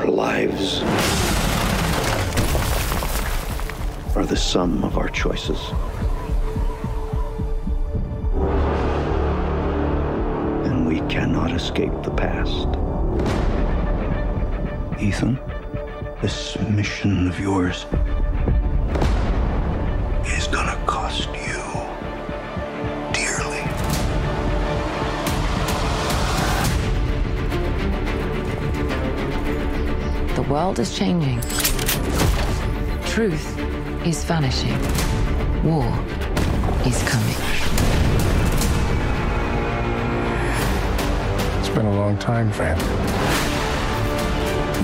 Our lives are the sum of our choices. And we cannot escape the past. Ethan, this mission of yours is gonna world is changing. Truth is vanishing. War is coming. It's been a long time, friend.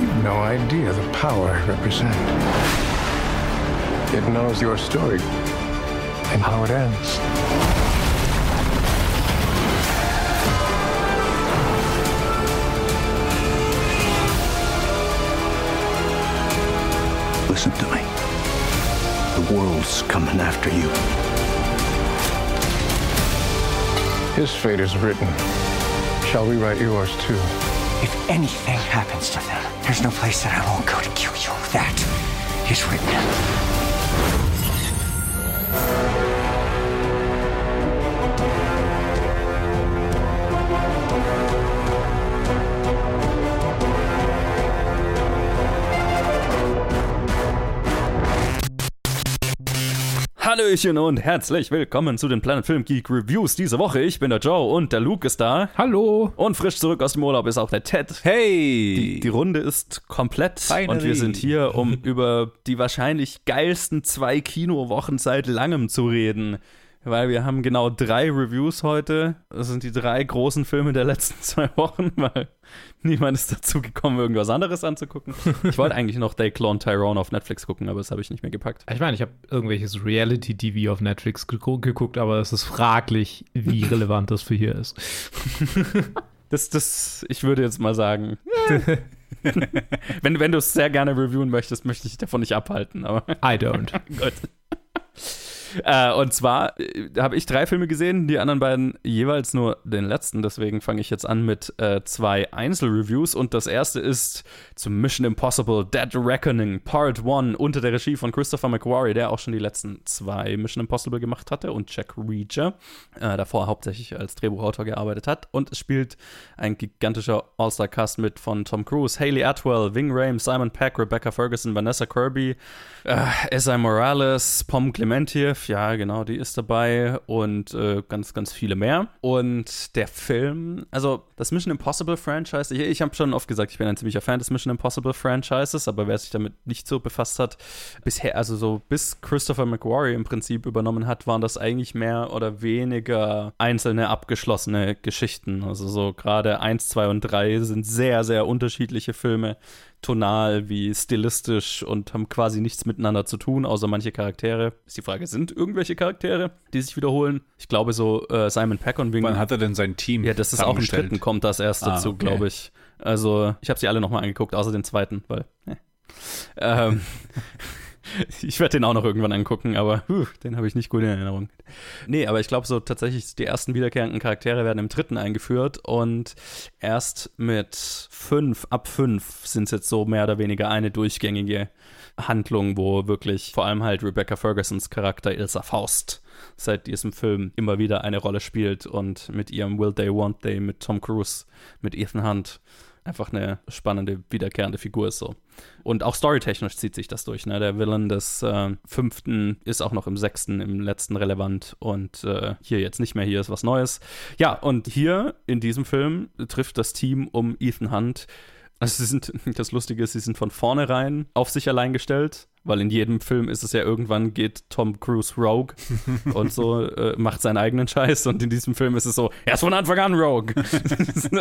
You've no idea the power I represent. It knows your story and how it ends. World's coming after you. His fate is written. Shall we write yours too? If anything happens to them, there's no place that I won't go to kill you. That is written. Hallöchen und herzlich willkommen zu den Planet Film Geek Reviews diese Woche. Ich bin der Joe und der Luke ist da. Hallo. Und frisch zurück aus dem Urlaub ist auch der Ted. Hey. Die, die Runde ist komplett Finally. und wir sind hier, um über die wahrscheinlich geilsten zwei Kinowochen seit langem zu reden. Weil wir haben genau drei Reviews heute. Das sind die drei großen Filme der letzten zwei Wochen, weil niemand ist dazu gekommen, irgendwas anderes anzugucken. Ich wollte eigentlich noch Day Clone Tyrone auf Netflix gucken, aber das habe ich nicht mehr gepackt. Ich meine, ich habe irgendwelches Reality-TV auf Netflix geguckt, geguckt, aber es ist fraglich, wie relevant das für hier ist. Das, das, ich würde jetzt mal sagen, wenn, wenn du es sehr gerne reviewen möchtest, möchte ich dich davon nicht abhalten, aber I don't. gut. Äh, und zwar äh, habe ich drei Filme gesehen, die anderen beiden jeweils nur den letzten. Deswegen fange ich jetzt an mit äh, zwei Einzelreviews. Und das erste ist zum Mission Impossible Dead Reckoning Part 1 unter der Regie von Christopher McQuarrie, der auch schon die letzten zwei Mission Impossible gemacht hatte und Jack Reacher, äh, davor hauptsächlich als Drehbuchautor gearbeitet hat. Und es spielt ein gigantischer All-Star-Cast mit von Tom Cruise, Haley Atwell, Ving Rhames, Simon Peck, Rebecca Ferguson, Vanessa Kirby, äh, Esai Morales, Pom Clementiev, ja, genau, die ist dabei und äh, ganz, ganz viele mehr. Und der Film, also das Mission Impossible Franchise, ich, ich habe schon oft gesagt, ich bin ein ziemlicher Fan des Mission Impossible Franchises, aber wer sich damit nicht so befasst hat, bisher, also so bis Christopher McQuarrie im Prinzip übernommen hat, waren das eigentlich mehr oder weniger einzelne abgeschlossene Geschichten. Also so gerade 1, 2 und 3 sind sehr, sehr unterschiedliche Filme tonal wie stilistisch und haben quasi nichts miteinander zu tun, außer manche Charaktere. Ist die Frage, sind irgendwelche Charaktere, die sich wiederholen? Ich glaube so äh, Simon Peck und Wing. Wann hat er denn sein Team? Ja, das ist auch im dritten kommt das erst Ah, dazu, okay. glaube ich. Also ich habe sie alle nochmal angeguckt, außer den zweiten, weil. äh. Ähm, ich werde den auch noch irgendwann angucken, aber huh, den habe ich nicht gut in Erinnerung. Nee, aber ich glaube so tatsächlich, die ersten wiederkehrenden Charaktere werden im dritten eingeführt und erst mit fünf, ab fünf sind es jetzt so mehr oder weniger eine durchgängige Handlung, wo wirklich vor allem halt Rebecca Fergusons Charakter Ilsa Faust seit diesem Film immer wieder eine Rolle spielt und mit ihrem Will They, Won't They, mit Tom Cruise, mit Ethan Hunt einfach eine spannende, wiederkehrende Figur ist so. Und auch storytechnisch zieht sich das durch. Ne? Der Villain des äh, fünften ist auch noch im sechsten, im letzten relevant und äh, hier jetzt nicht mehr. Hier ist was Neues. Ja, und hier in diesem Film trifft das Team um Ethan Hunt. Also sie sind, das Lustige ist, sie sind von vornherein auf sich allein gestellt, weil in jedem Film ist es ja irgendwann geht Tom Cruise Rogue und so äh, macht seinen eigenen Scheiß und in diesem Film ist es so, er ist von Anfang an Rogue.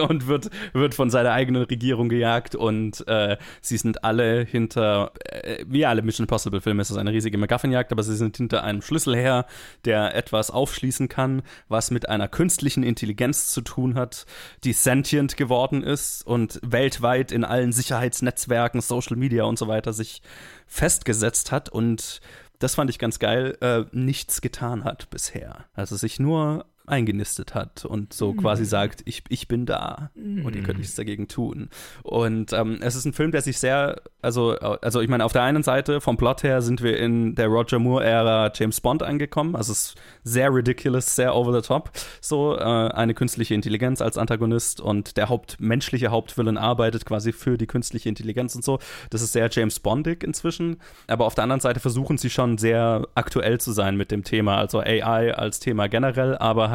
Und wird, wird von seiner eigenen Regierung gejagt und äh, sie sind alle hinter, äh, wie alle Mission Impossible Filme ist es eine riesige MacGuffin-Jagd, aber sie sind hinter einem Schlüssel her, der etwas aufschließen kann, was mit einer künstlichen Intelligenz zu tun hat, die sentient geworden ist und weltweit in allen Sicherheitsnetzwerken, Social Media und so weiter sich festgesetzt hat und das fand ich ganz geil, äh, nichts getan hat bisher. Also sich nur eingenistet hat und so Mhm. quasi sagt, ich, ich bin da und ihr könnt nichts dagegen tun. Und ähm, es ist ein Film, der sich sehr, also, also ich meine, auf der einen Seite vom Plot her sind wir in der Roger Moore-Ära James Bond angekommen. Also es ist sehr ridiculous, sehr over the top. So äh, eine künstliche Intelligenz als Antagonist und der Haupt, menschliche Hauptvillain arbeitet quasi für die künstliche Intelligenz und so. Das ist sehr James Bondig inzwischen. Aber auf der anderen Seite versuchen sie schon sehr aktuell zu sein mit dem Thema. Also AI als Thema generell, aber halt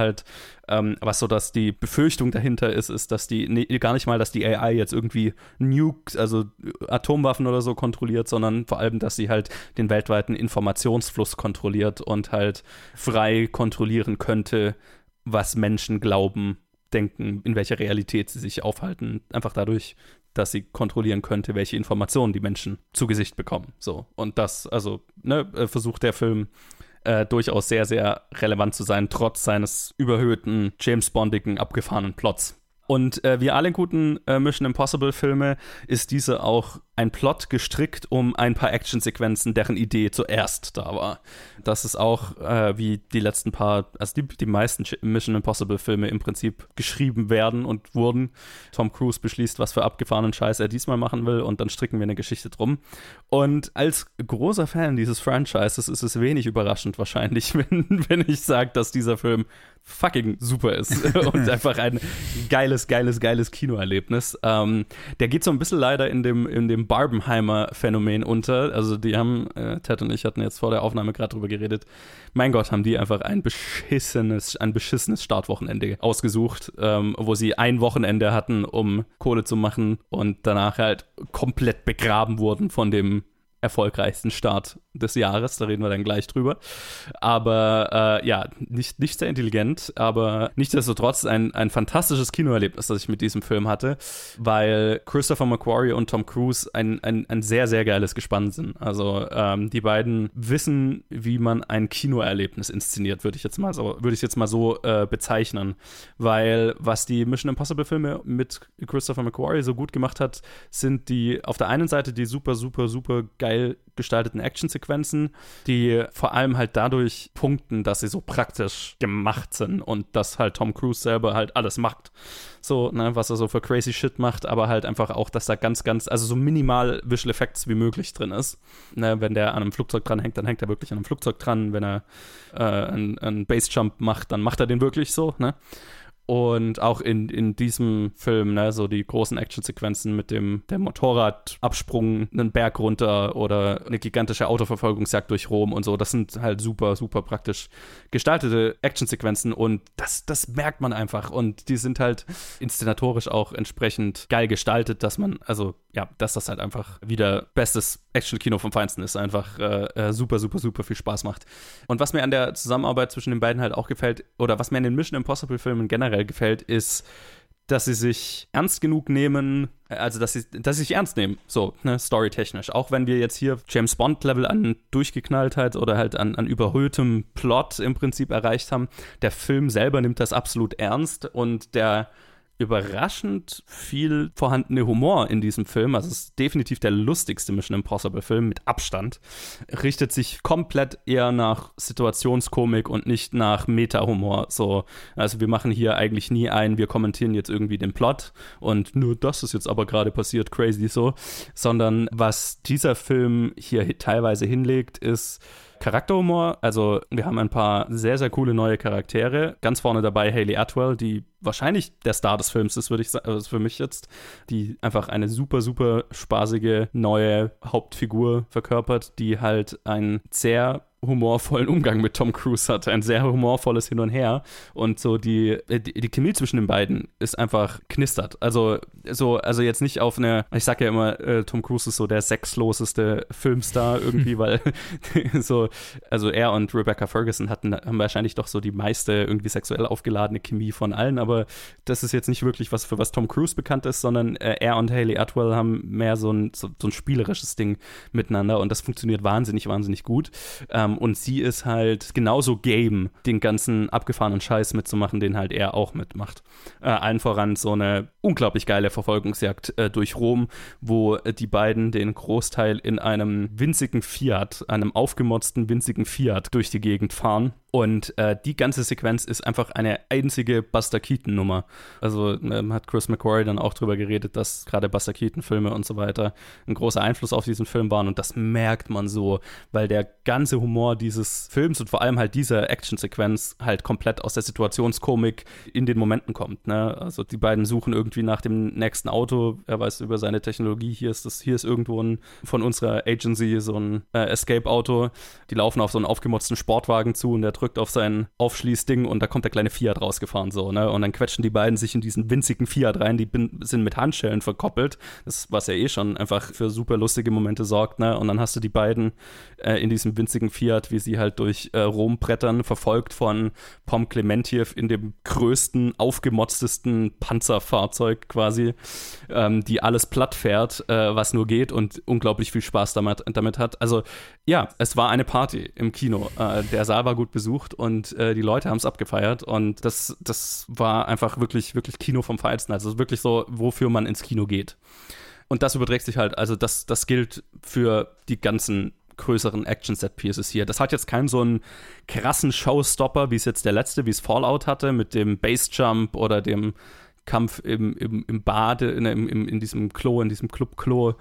ähm, was so, dass die Befürchtung dahinter ist, ist, dass die nee, gar nicht mal, dass die AI jetzt irgendwie Nukes, also Atomwaffen oder so kontrolliert, sondern vor allem, dass sie halt den weltweiten Informationsfluss kontrolliert und halt frei kontrollieren könnte, was Menschen glauben, denken, in welcher Realität sie sich aufhalten, einfach dadurch, dass sie kontrollieren könnte, welche Informationen die Menschen zu Gesicht bekommen. So und das, also ne, äh, versucht der Film äh, durchaus sehr, sehr relevant zu sein, trotz seines überhöhten, James Bondigen, abgefahrenen Plots. Und äh, wie alle guten äh, Mission Impossible-Filme ist diese auch ein Plot gestrickt um ein paar Actionsequenzen, deren Idee zuerst da war. Das ist auch äh, wie die letzten paar, also die, die meisten Mission Impossible-Filme im Prinzip geschrieben werden und wurden. Tom Cruise beschließt, was für abgefahrenen Scheiß er diesmal machen will und dann stricken wir eine Geschichte drum. Und als großer Fan dieses Franchises ist es wenig überraschend wahrscheinlich, wenn, wenn ich sage, dass dieser Film fucking super ist und einfach ein geiles, geiles, geiles Kinoerlebnis. Ähm, der geht so ein bisschen leider in dem, in dem Barbenheimer-Phänomen unter. Also die haben, äh, Ted und ich hatten jetzt vor der Aufnahme gerade drüber geredet. Mein Gott, haben die einfach ein beschissenes, ein beschissenes Startwochenende ausgesucht, ähm, wo sie ein Wochenende hatten, um Kohle zu machen und danach halt komplett begraben wurden von dem erfolgreichsten Start des Jahres. Da reden wir dann gleich drüber. Aber äh, ja, nicht, nicht sehr intelligent, aber nichtsdestotrotz ein, ein fantastisches Kinoerlebnis, das ich mit diesem Film hatte, weil Christopher McQuarrie und Tom Cruise ein, ein, ein sehr, sehr geiles Gespann sind. Also ähm, die beiden wissen, wie man ein Kinoerlebnis inszeniert, würde ich jetzt mal so, würde ich jetzt mal so äh, bezeichnen. Weil was die Mission Impossible Filme mit Christopher McQuarrie so gut gemacht hat, sind die auf der einen Seite die super, super, super geil gestalteten Actionsequenzen, die vor allem halt dadurch punkten, dass sie so praktisch gemacht sind und dass halt Tom Cruise selber halt alles macht. So, ne, was er so für crazy Shit macht, aber halt einfach auch, dass da ganz, ganz, also so minimal Visual Effects wie möglich drin ist. Ne, wenn der an einem Flugzeug dran hängt, dann hängt er wirklich an einem Flugzeug dran. Wenn er äh, einen, einen Basejump macht, dann macht er den wirklich so, ne? Und auch in, in diesem Film, ne, so die großen Actionsequenzen mit dem der Motorradabsprung einen Berg runter oder eine gigantische Autoverfolgungsjagd durch Rom und so, das sind halt super, super praktisch gestaltete Actionsequenzen und das, das merkt man einfach. Und die sind halt inszenatorisch auch entsprechend geil gestaltet, dass man, also ja, dass das halt einfach wieder bestes Action-Kino vom Feinsten ist, einfach äh, äh, super, super, super viel Spaß macht. Und was mir an der Zusammenarbeit zwischen den beiden halt auch gefällt, oder was mir an den Mission Impossible-Filmen generell gefällt, ist, dass sie sich ernst genug nehmen, also dass sie, dass sie sich ernst nehmen, so, ne, storytechnisch. Auch wenn wir jetzt hier James Bond-Level an Durchgeknalltheit oder halt an, an überhöhtem Plot im Prinzip erreicht haben, der Film selber nimmt das absolut ernst und der überraschend viel vorhandene Humor in diesem Film, also es ist definitiv der lustigste Mission Impossible Film mit Abstand, richtet sich komplett eher nach Situationskomik und nicht nach Meta-Humor. So, also wir machen hier eigentlich nie ein, wir kommentieren jetzt irgendwie den Plot und nur das ist jetzt aber gerade passiert, crazy so, sondern was dieser Film hier teilweise hinlegt, ist Charakterhumor. Also wir haben ein paar sehr, sehr coole neue Charaktere. Ganz vorne dabei Haley Atwell, die wahrscheinlich der Star des Films ist, würde ich sagen, also für mich jetzt, die einfach eine super, super spaßige neue Hauptfigur verkörpert, die halt ein sehr humorvollen Umgang mit Tom Cruise hatte, ein sehr humorvolles Hin und Her und so die, die, die Chemie zwischen den beiden ist einfach knistert. Also so, also jetzt nicht auf eine, ich sag ja immer, äh, Tom Cruise ist so der sexloseste Filmstar irgendwie, weil so, also er und Rebecca Ferguson hatten haben wahrscheinlich doch so die meiste irgendwie sexuell aufgeladene Chemie von allen, aber das ist jetzt nicht wirklich was, für was Tom Cruise bekannt ist, sondern äh, er und Haley Atwell haben mehr so ein, so, so ein spielerisches Ding miteinander und das funktioniert wahnsinnig, wahnsinnig gut. Ähm, und sie ist halt genauso game, den ganzen abgefahrenen Scheiß mitzumachen, den halt er auch mitmacht. Äh, allen voran so eine unglaublich geile Verfolgungsjagd äh, durch Rom, wo äh, die beiden den Großteil in einem winzigen Fiat, einem aufgemotzten winzigen Fiat durch die Gegend fahren Und äh, die ganze Sequenz ist einfach eine einzige Buster Keaton-Nummer. Also ähm, hat Chris McQuarrie dann auch drüber geredet, dass gerade Buster Keaton-Filme und so weiter ein großer Einfluss auf diesen Film waren. Und das merkt man so, weil der ganze Humor dieses Films und vor allem halt dieser Action-Sequenz halt komplett aus der Situationskomik in den Momenten kommt. Ne? Also die beiden suchen irgendwie nach dem nächsten Auto. Er weiß über seine Technologie. Hier ist das, hier ist irgendwo ein, von unserer Agency so ein äh, Escape-Auto. Die laufen auf so einen aufgemotzten Sportwagen zu und der drückt auf sein Aufschließding und da kommt der kleine Fiat rausgefahren so, ne? Und dann quetschen die beiden sich in diesen winzigen Fiat rein, die bin, sind mit Handschellen verkoppelt, das was ja eh schon einfach für super lustige Momente sorgt, ne? Und dann hast du die beiden äh, in diesem winzigen Fiat, wie sie halt durch äh, Rom brettern, verfolgt von Pom Clementiev in dem größten, aufgemotztesten Panzerfahrzeug quasi, ähm, die alles platt fährt, äh, was nur geht und unglaublich viel Spaß damit, damit hat. Also ja, es war eine Party im Kino. Äh, der Saal war gut besucht und äh, die Leute haben es abgefeiert und das, das war einfach wirklich, wirklich Kino vom Feinsten. Also wirklich so, wofür man ins Kino geht. Und das überträgt sich halt, also das, das gilt für die ganzen größeren Action-Set-Pieces hier. Das hat jetzt keinen so einen krassen Showstopper, wie es jetzt der letzte, wie es Fallout hatte, mit dem Base-Jump oder dem Kampf im, im, im Bade, in, im, in diesem Klo, in diesem Club-Klo.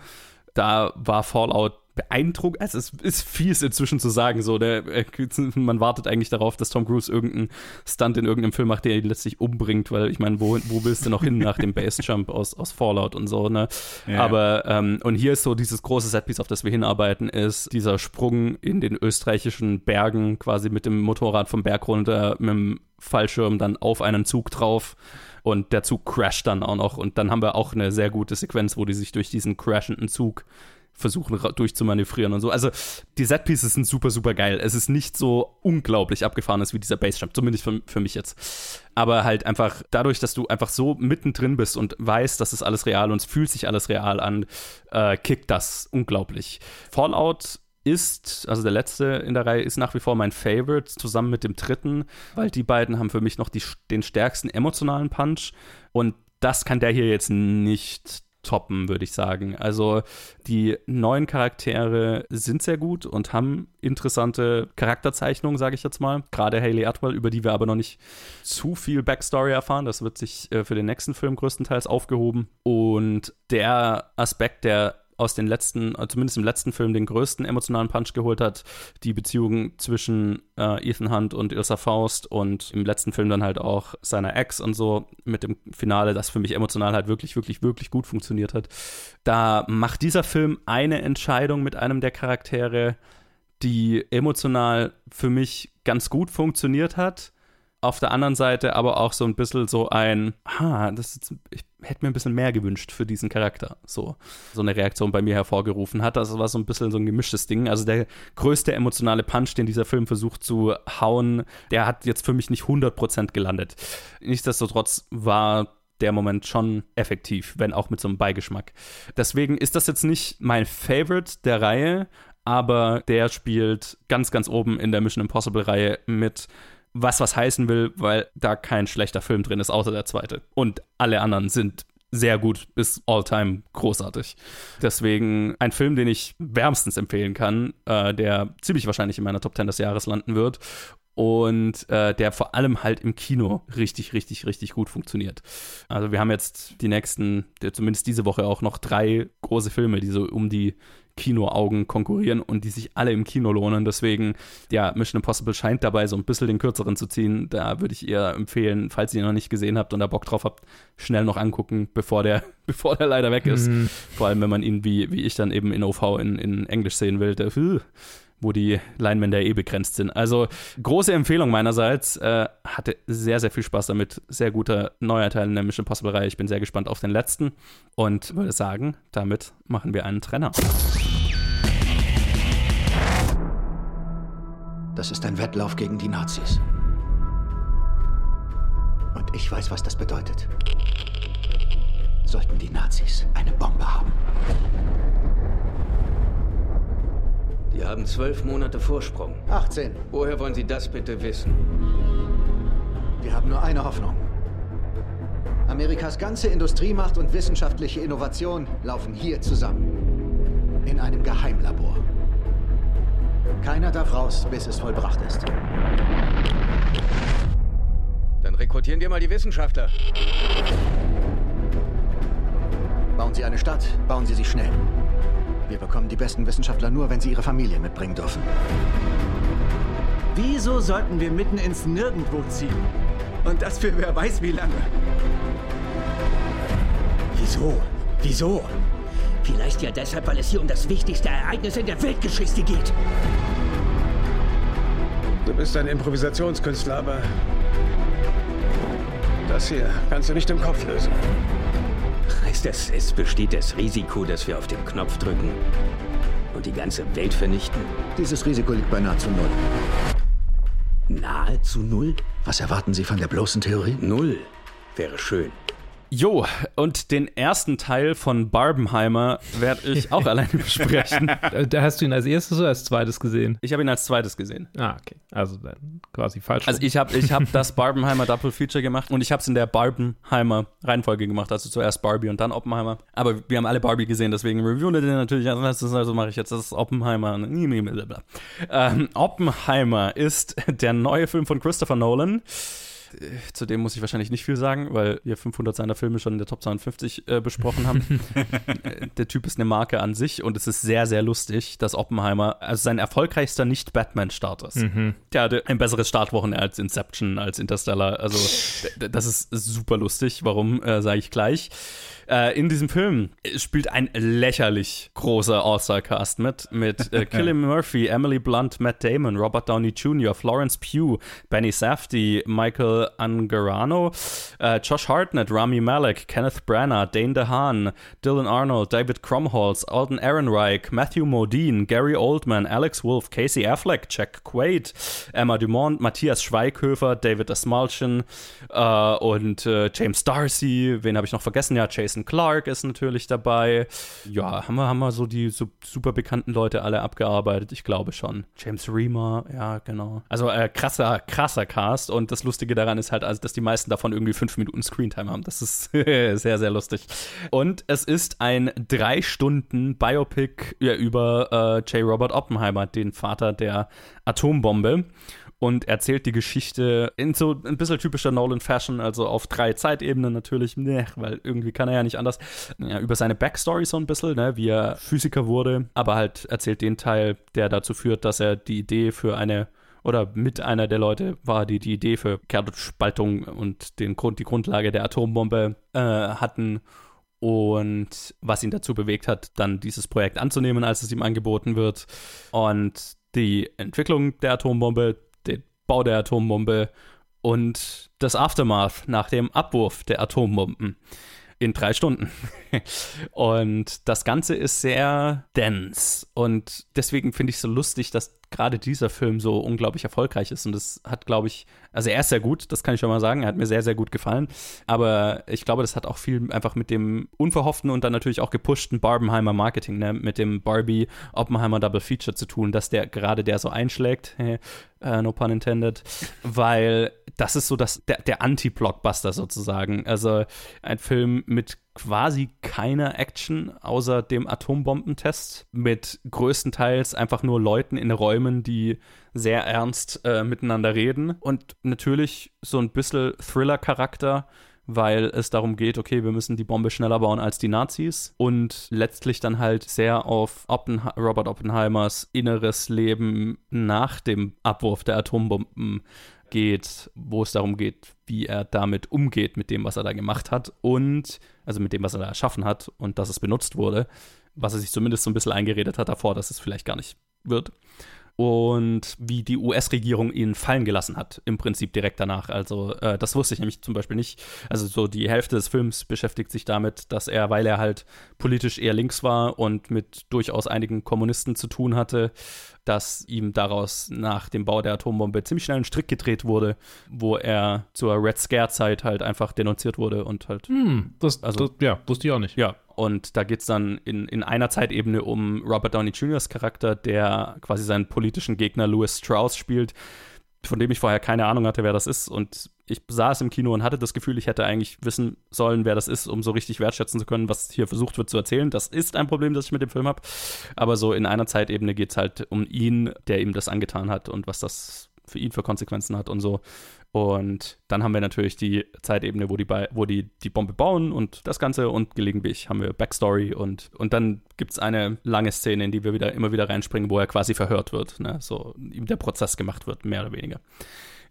Da war Fallout beeindruckend. Also es ist fies inzwischen zu sagen, so, der, äh, man wartet eigentlich darauf, dass Tom Cruise irgendeinen Stunt in irgendeinem Film macht, der ihn letztlich umbringt, weil ich meine, wo, wo willst du noch hin nach dem Basejump aus, aus Fallout und so, ne? Ja. Aber, ähm, und hier ist so dieses große Setpiece, auf das wir hinarbeiten, ist dieser Sprung in den österreichischen Bergen, quasi mit dem Motorrad vom Berg runter, mit dem Fallschirm dann auf einen Zug drauf und der Zug crasht dann auch noch und dann haben wir auch eine sehr gute Sequenz, wo die sich durch diesen crashenden Zug versuchen durchzumanövrieren und so. Also die Setpieces sind super, super geil. Es ist nicht so unglaublich abgefahren ist wie dieser Bassjump, zumindest für, für mich jetzt. Aber halt einfach dadurch, dass du einfach so mittendrin bist und weißt, das ist alles real und es fühlt sich alles real an, äh, kickt das unglaublich. Fallout ist, also der letzte in der Reihe, ist nach wie vor mein Favorite, zusammen mit dem dritten, weil die beiden haben für mich noch die, den stärksten emotionalen Punch und das kann der hier jetzt nicht toppen, würde ich sagen. Also die neuen Charaktere sind sehr gut und haben interessante Charakterzeichnungen, sage ich jetzt mal. Gerade Haley Atwell, über die wir aber noch nicht zu viel Backstory erfahren. Das wird sich äh, für den nächsten Film größtenteils aufgehoben. Und der Aspekt, der aus den letzten, äh, zumindest im letzten Film, den größten emotionalen Punch geholt hat. Die Beziehung zwischen äh, Ethan Hunt und Ilsa Faust und im letzten Film dann halt auch seiner Ex und so mit dem Finale, das für mich emotional halt wirklich, wirklich, wirklich gut funktioniert hat. Da macht dieser Film eine Entscheidung mit einem der Charaktere, die emotional für mich ganz gut funktioniert hat auf der anderen Seite aber auch so ein bisschen so ein, ha, das ist, ich hätte mir ein bisschen mehr gewünscht für diesen Charakter. So, so eine Reaktion bei mir hervorgerufen hat. Das war so ein bisschen so ein gemischtes Ding. Also der größte emotionale Punch, den dieser Film versucht zu hauen, der hat jetzt für mich nicht 100% gelandet. Nichtsdestotrotz war der Moment schon effektiv, wenn auch mit so einem Beigeschmack. Deswegen ist das jetzt nicht mein Favorite der Reihe, aber der spielt ganz, ganz oben in der Mission Impossible Reihe mit was was heißen will, weil da kein schlechter Film drin ist, außer der zweite. Und alle anderen sind sehr gut bis all-time großartig. Deswegen ein Film, den ich wärmstens empfehlen kann, äh, der ziemlich wahrscheinlich in meiner Top 10 des Jahres landen wird und äh, der vor allem halt im Kino richtig, richtig, richtig gut funktioniert. Also wir haben jetzt die nächsten, zumindest diese Woche auch noch drei große Filme, die so um die Kinoaugen konkurrieren und die sich alle im Kino lohnen. Deswegen, ja, Mission Impossible scheint dabei so ein bisschen den kürzeren zu ziehen. Da würde ich eher empfehlen, falls ihr ihn noch nicht gesehen habt und da Bock drauf habt, schnell noch angucken, bevor der, bevor der leider weg ist. Mhm. Vor allem, wenn man ihn wie, wie ich dann eben in OV in, in Englisch sehen will. Der, wo die Leinwände eh begrenzt sind. Also große Empfehlung meinerseits. Äh, hatte sehr, sehr viel Spaß damit. Sehr guter neuer Teil in der Mission Impossible Reihe. Ich bin sehr gespannt auf den letzten und würde sagen, damit machen wir einen Trenner. Das ist ein Wettlauf gegen die Nazis. Und ich weiß, was das bedeutet. Sollten die Nazis eine Bombe haben. Die haben zwölf Monate Vorsprung. 18. Woher wollen Sie das bitte wissen? Wir haben nur eine Hoffnung. Amerikas ganze Industriemacht und wissenschaftliche Innovation laufen hier zusammen. In einem Geheimlabor. Keiner darf raus, bis es vollbracht ist. Dann rekrutieren wir mal die Wissenschaftler. Bauen Sie eine Stadt, bauen Sie sie schnell. Wir bekommen die besten Wissenschaftler nur, wenn sie ihre Familie mitbringen dürfen. Wieso sollten wir mitten ins Nirgendwo ziehen? Und das für wer weiß wie lange. Wieso? Wieso? Vielleicht ja deshalb, weil es hier um das wichtigste Ereignis in der Weltgeschichte geht. Du bist ein Improvisationskünstler, aber das hier kannst du nicht im Kopf lösen. Heißt das, es besteht das Risiko, dass wir auf den Knopf drücken und die ganze Welt vernichten? Dieses Risiko liegt bei nahezu null. Nahezu null? Was erwarten Sie von der bloßen Theorie? Null. Wäre schön. Jo, und den ersten Teil von Barbenheimer werde ich auch alleine besprechen. Äh, Da hast du ihn als erstes oder als zweites gesehen? Ich habe ihn als zweites gesehen. Ah, okay. Also dann quasi falsch. Also ich habe ich hab das Barbenheimer Double Feature gemacht und ich habe es in der Barbenheimer Reihenfolge gemacht, also zuerst Barbie und dann Oppenheimer. Aber wir haben alle Barbie gesehen, deswegen reviewen wir den natürlich als letztes, also mache ich jetzt das Oppenheimer. Ähm, Oppenheimer ist der neue Film von Christopher Nolan. Äh, Zu dem muss ich wahrscheinlich nicht viel sagen, weil wir 500 seiner Filme schon in der Top 52 äh, besprochen haben. Äh, der Typ ist eine Marke an sich und es ist sehr, sehr lustig, dass Oppenheimer, also sein erfolgreichster Nicht-Batman-Start ist. Der hatte ein besseres Startwochenende als Inception, als Interstellar. Also, das ist super lustig. Warum, äh, sage ich gleich. Äh, in diesem Film spielt ein lächerlich großer All-Star-Cast mit, mit äh, Cillian Murphy, Emily Blunt, Matt Damon, Robert Downey Jr., Florence Pugh, Benny Safdie, Michael Angarano, äh, Josh Hartnett, Rami Malek, Kenneth Branagh, Dane DeHaan, Dylan Arnold, David Cromholz, Alden Ehrenreich, Matthew Modine, Gary Oldman, Alex Wolff, Casey Affleck, Jack Quaid, Emma Dumont, Matthias Schweighöfer, David Asmalchen äh, und äh, James Darcy. Wen habe ich noch vergessen? Ja, Jason Clark ist natürlich dabei. Ja, haben wir, haben wir so die so super bekannten Leute alle abgearbeitet? Ich glaube schon. James Reamer, ja, genau. Also äh, krasser, krasser Cast. Und das Lustige daran ist halt, also, dass die meisten davon irgendwie fünf Minuten Screentime haben. Das ist sehr, sehr lustig. Und es ist ein drei Stunden Biopic ja, über äh, J. Robert Oppenheimer, den Vater der Atombombe und erzählt die Geschichte in so ein bisschen typischer Nolan-Fashion, also auf drei Zeitebenen natürlich, ne, weil irgendwie kann er ja nicht anders, ja, über seine Backstory so ein bisschen, ne, wie er Physiker wurde, aber halt erzählt den Teil, der dazu führt, dass er die Idee für eine oder mit einer der Leute war, die die Idee für Kernspaltung und den Grund, die Grundlage der Atombombe äh, hatten. Und was ihn dazu bewegt hat, dann dieses Projekt anzunehmen, als es ihm angeboten wird. Und die Entwicklung der Atombombe, Bau der Atombombe und das Aftermath nach dem Abwurf der Atombomben in drei Stunden. und das Ganze ist sehr dense. Und deswegen finde ich es so lustig, dass gerade dieser Film so unglaublich erfolgreich ist. Und das hat, glaube ich, also er ist sehr gut, das kann ich schon mal sagen. Er hat mir sehr, sehr gut gefallen. Aber ich glaube, das hat auch viel einfach mit dem unverhofften und dann natürlich auch gepushten Barbenheimer Marketing, ne? mit dem Barbie Oppenheimer Double Feature zu tun, dass der gerade der so einschlägt. äh, no pun intended. Weil das ist so das, der, der Anti-Blockbuster sozusagen. Also ein Film mit quasi keiner Action außer dem Atombombentest mit größtenteils einfach nur Leuten in Räumen, die sehr ernst äh, miteinander reden. Und natürlich so ein bisschen Thriller-Charakter, weil es darum geht, okay, wir müssen die Bombe schneller bauen als die Nazis und letztlich dann halt sehr auf Oppenhe Robert Oppenheimers inneres Leben nach dem Abwurf der Atombomben geht, wo es darum geht, wie er damit umgeht, mit dem, was er da gemacht hat und, also mit dem, was er da erschaffen hat und dass es benutzt wurde, was er sich zumindest so ein bisschen eingeredet hat davor, dass es vielleicht gar nicht wird. Und wie die US-Regierung ihn fallen gelassen hat, im Prinzip direkt danach. Also, äh, das wusste ich nämlich zum Beispiel nicht. Also, so die Hälfte des Films beschäftigt sich damit, dass er, weil er halt politisch eher links war und mit durchaus einigen Kommunisten zu tun hatte, dass ihm daraus nach dem Bau der Atombombe ziemlich schnell ein Strick gedreht wurde, wo er zur Red Scare-Zeit halt einfach denunziert wurde und halt. Hm, das, Also- das, ja, wusste ich auch nicht. Ja, und da geht es dann in, in einer Zeitebene um Robert Downey Jr.'s Charakter, der quasi seinen politischen Gegner Louis Strauss spielt, von dem ich vorher keine Ahnung hatte, wer das ist. Und ich saß im Kino und hatte das Gefühl, ich hätte eigentlich wissen sollen, wer das ist, um so richtig wertschätzen zu können, was hier versucht wird zu erzählen. Das ist ein Problem, das ich mit dem Film habe. Aber so in einer Zeitebene geht es halt um ihn, der ihm das angetan hat und was das für ihn für Konsequenzen hat und so. Und dann haben wir natürlich die Zeitebene, wo die, wo die die Bombe bauen und das Ganze und gelegentlich haben wir Backstory und, und dann gibt es eine lange Szene, in die wir wieder immer wieder reinspringen, wo er quasi verhört wird, ne? so ihm der Prozess gemacht wird, mehr oder weniger.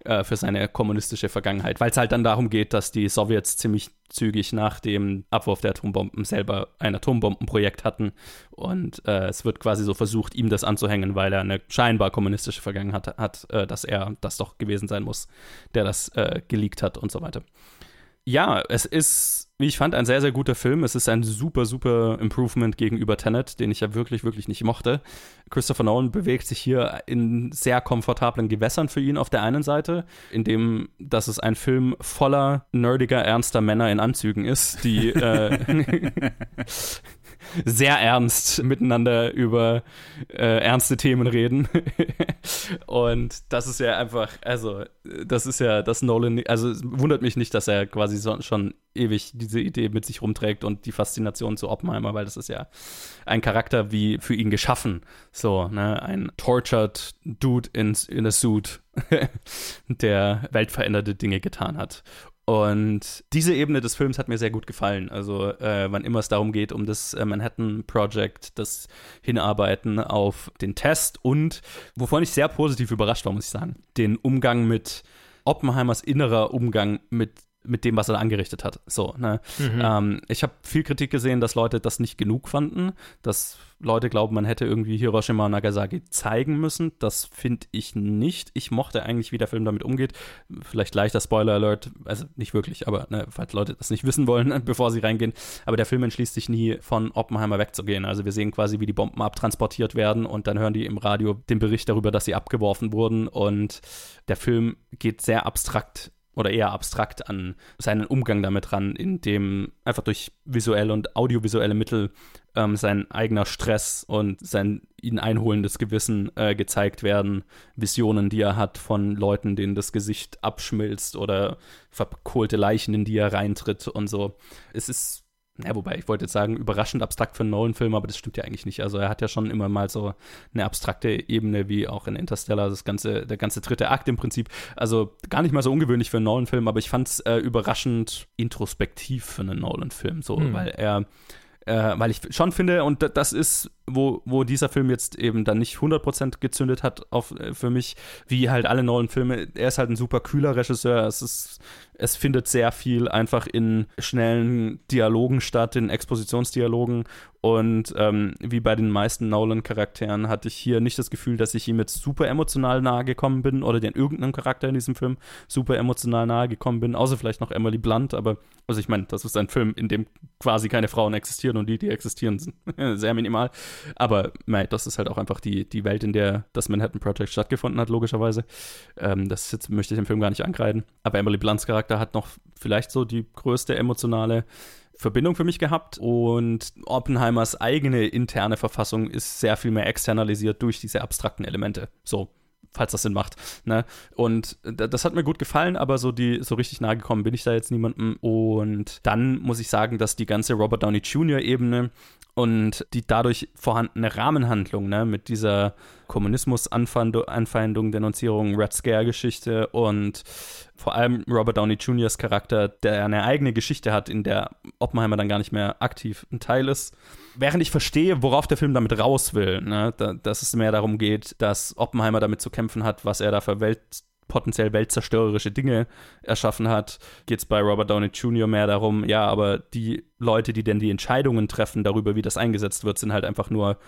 Äh, für seine kommunistische Vergangenheit, weil es halt dann darum geht, dass die Sowjets ziemlich zügig nach dem Abwurf der Atombomben selber ein Atombombenprojekt hatten. Und äh, es wird quasi so versucht, ihm das anzuhängen, weil er eine scheinbar kommunistische Vergangenheit hat, hat äh, dass er das doch gewesen sein muss, der das äh, geleakt hat und so weiter ja, es ist, wie ich fand, ein sehr, sehr guter Film. Es ist ein super, super Improvement gegenüber Tenet, den ich ja wirklich, wirklich nicht mochte. Christopher Nolan bewegt sich hier in sehr komfortablen Gewässern für ihn auf der einen Seite, indem, dass es ein Film voller nerdiger, ernster Männer in Anzügen ist, die äh, sehr ernst miteinander über äh, ernste Themen reden. und das ist ja einfach, also, das ist ja, das Nolan, also es wundert mich nicht, dass er quasi so, schon ewig diese Idee mit sich rumträgt und die Faszination zu Oppenheimer, weil das ist ja ein Charakter wie für ihn geschaffen. So, ne, ein tortured Dude in, in a suit, der weltveränderte Dinge getan hat. Und diese Ebene des Films hat mir sehr gut gefallen. Also, äh, wann immer es darum geht, um das äh, Manhattan Project, das Hinarbeiten auf den Test und, wovon ich sehr positiv überrascht war, muss ich sagen, den Umgang mit Oppenheimers innerer Umgang mit mit dem, was er angerichtet hat. So, ne? Mhm. Ähm, ich habe viel Kritik gesehen, dass Leute das nicht genug fanden, dass Leute glauben, man hätte irgendwie Hiroshima und Nagasaki zeigen müssen. Das finde ich nicht. Ich mochte eigentlich, wie der Film damit umgeht. Vielleicht leichter Spoiler Alert, also nicht wirklich, aber ne, falls Leute das nicht wissen wollen, bevor sie reingehen. Aber der Film entschließt sich nie, von Oppenheimer wegzugehen. Also wir sehen quasi, wie die Bomben abtransportiert werden und dann hören die im Radio den Bericht darüber, dass sie abgeworfen wurden. Und der Film geht sehr abstrakt oder eher abstrakt an seinen Umgang damit ran, indem einfach durch visuelle und audiovisuelle Mittel ähm, sein eigener Stress und sein ihn einholendes Gewissen äh, gezeigt werden. Visionen, die er hat von Leuten, denen das Gesicht abschmilzt oder verkohlte Leichen, in die er reintritt und so. Es ist ja, wobei, ich wollte jetzt sagen, überraschend abstrakt für einen Nolan-Film, aber das stimmt ja eigentlich nicht. Also er hat ja schon immer mal so eine abstrakte Ebene, wie auch in Interstellar, das ganze, der ganze dritte Akt im Prinzip. Also gar nicht mal so ungewöhnlich für einen Nolan-Film, aber ich fand es äh, überraschend introspektiv für einen Nolan-Film, so, mhm. weil er äh, weil ich schon finde, und das ist, wo, wo dieser Film jetzt eben dann nicht 100% gezündet hat auf, äh, für mich, wie halt alle neuen Filme. Er ist halt ein super kühler Regisseur. Es ist es findet sehr viel einfach in schnellen Dialogen statt, in Expositionsdialogen. Und ähm, wie bei den meisten Nolan-Charakteren hatte ich hier nicht das Gefühl, dass ich ihm jetzt super emotional nahe gekommen bin oder den irgendeinem Charakter in diesem Film super emotional nahe gekommen bin, außer vielleicht noch Emily Blunt. Aber, also ich meine, das ist ein Film, in dem quasi keine Frauen existieren und die, die existieren, sind sehr minimal. Aber mei, das ist halt auch einfach die, die Welt, in der das Manhattan Project stattgefunden hat, logischerweise. Ähm, das jetzt möchte ich dem Film gar nicht ankreiden. Aber Emily Blunts Charakter Charakter hat noch vielleicht so die größte emotionale Verbindung für mich gehabt und Oppenheimers eigene interne Verfassung ist sehr viel mehr externalisiert durch diese abstrakten Elemente. So, falls das Sinn macht. Ne? Und das hat mir gut gefallen, aber so die so richtig nahe gekommen bin ich da jetzt niemandem. Und dann muss ich sagen, dass die ganze Robert Downey Jr. Ebene und die dadurch vorhandene Rahmenhandlung ne, mit dieser Kommunismus-Anfeindung, Denunzierung, Red Scare-Geschichte und vor allem Robert Downey Jr.'s Charakter, der eine eigene Geschichte hat, in der Oppenheimer dann gar nicht mehr aktiv ein Teil ist. Während ich verstehe, worauf der Film damit raus will, ne, da, dass es mehr darum geht, dass Oppenheimer damit zu kämpfen hat, was er da für Welt potenziell weltzerstörerische Dinge erschaffen hat, geht es bei Robert Downey Jr. mehr darum, ja, aber die Leute, die denn die Entscheidungen treffen darüber, wie das eingesetzt wird, sind halt einfach nur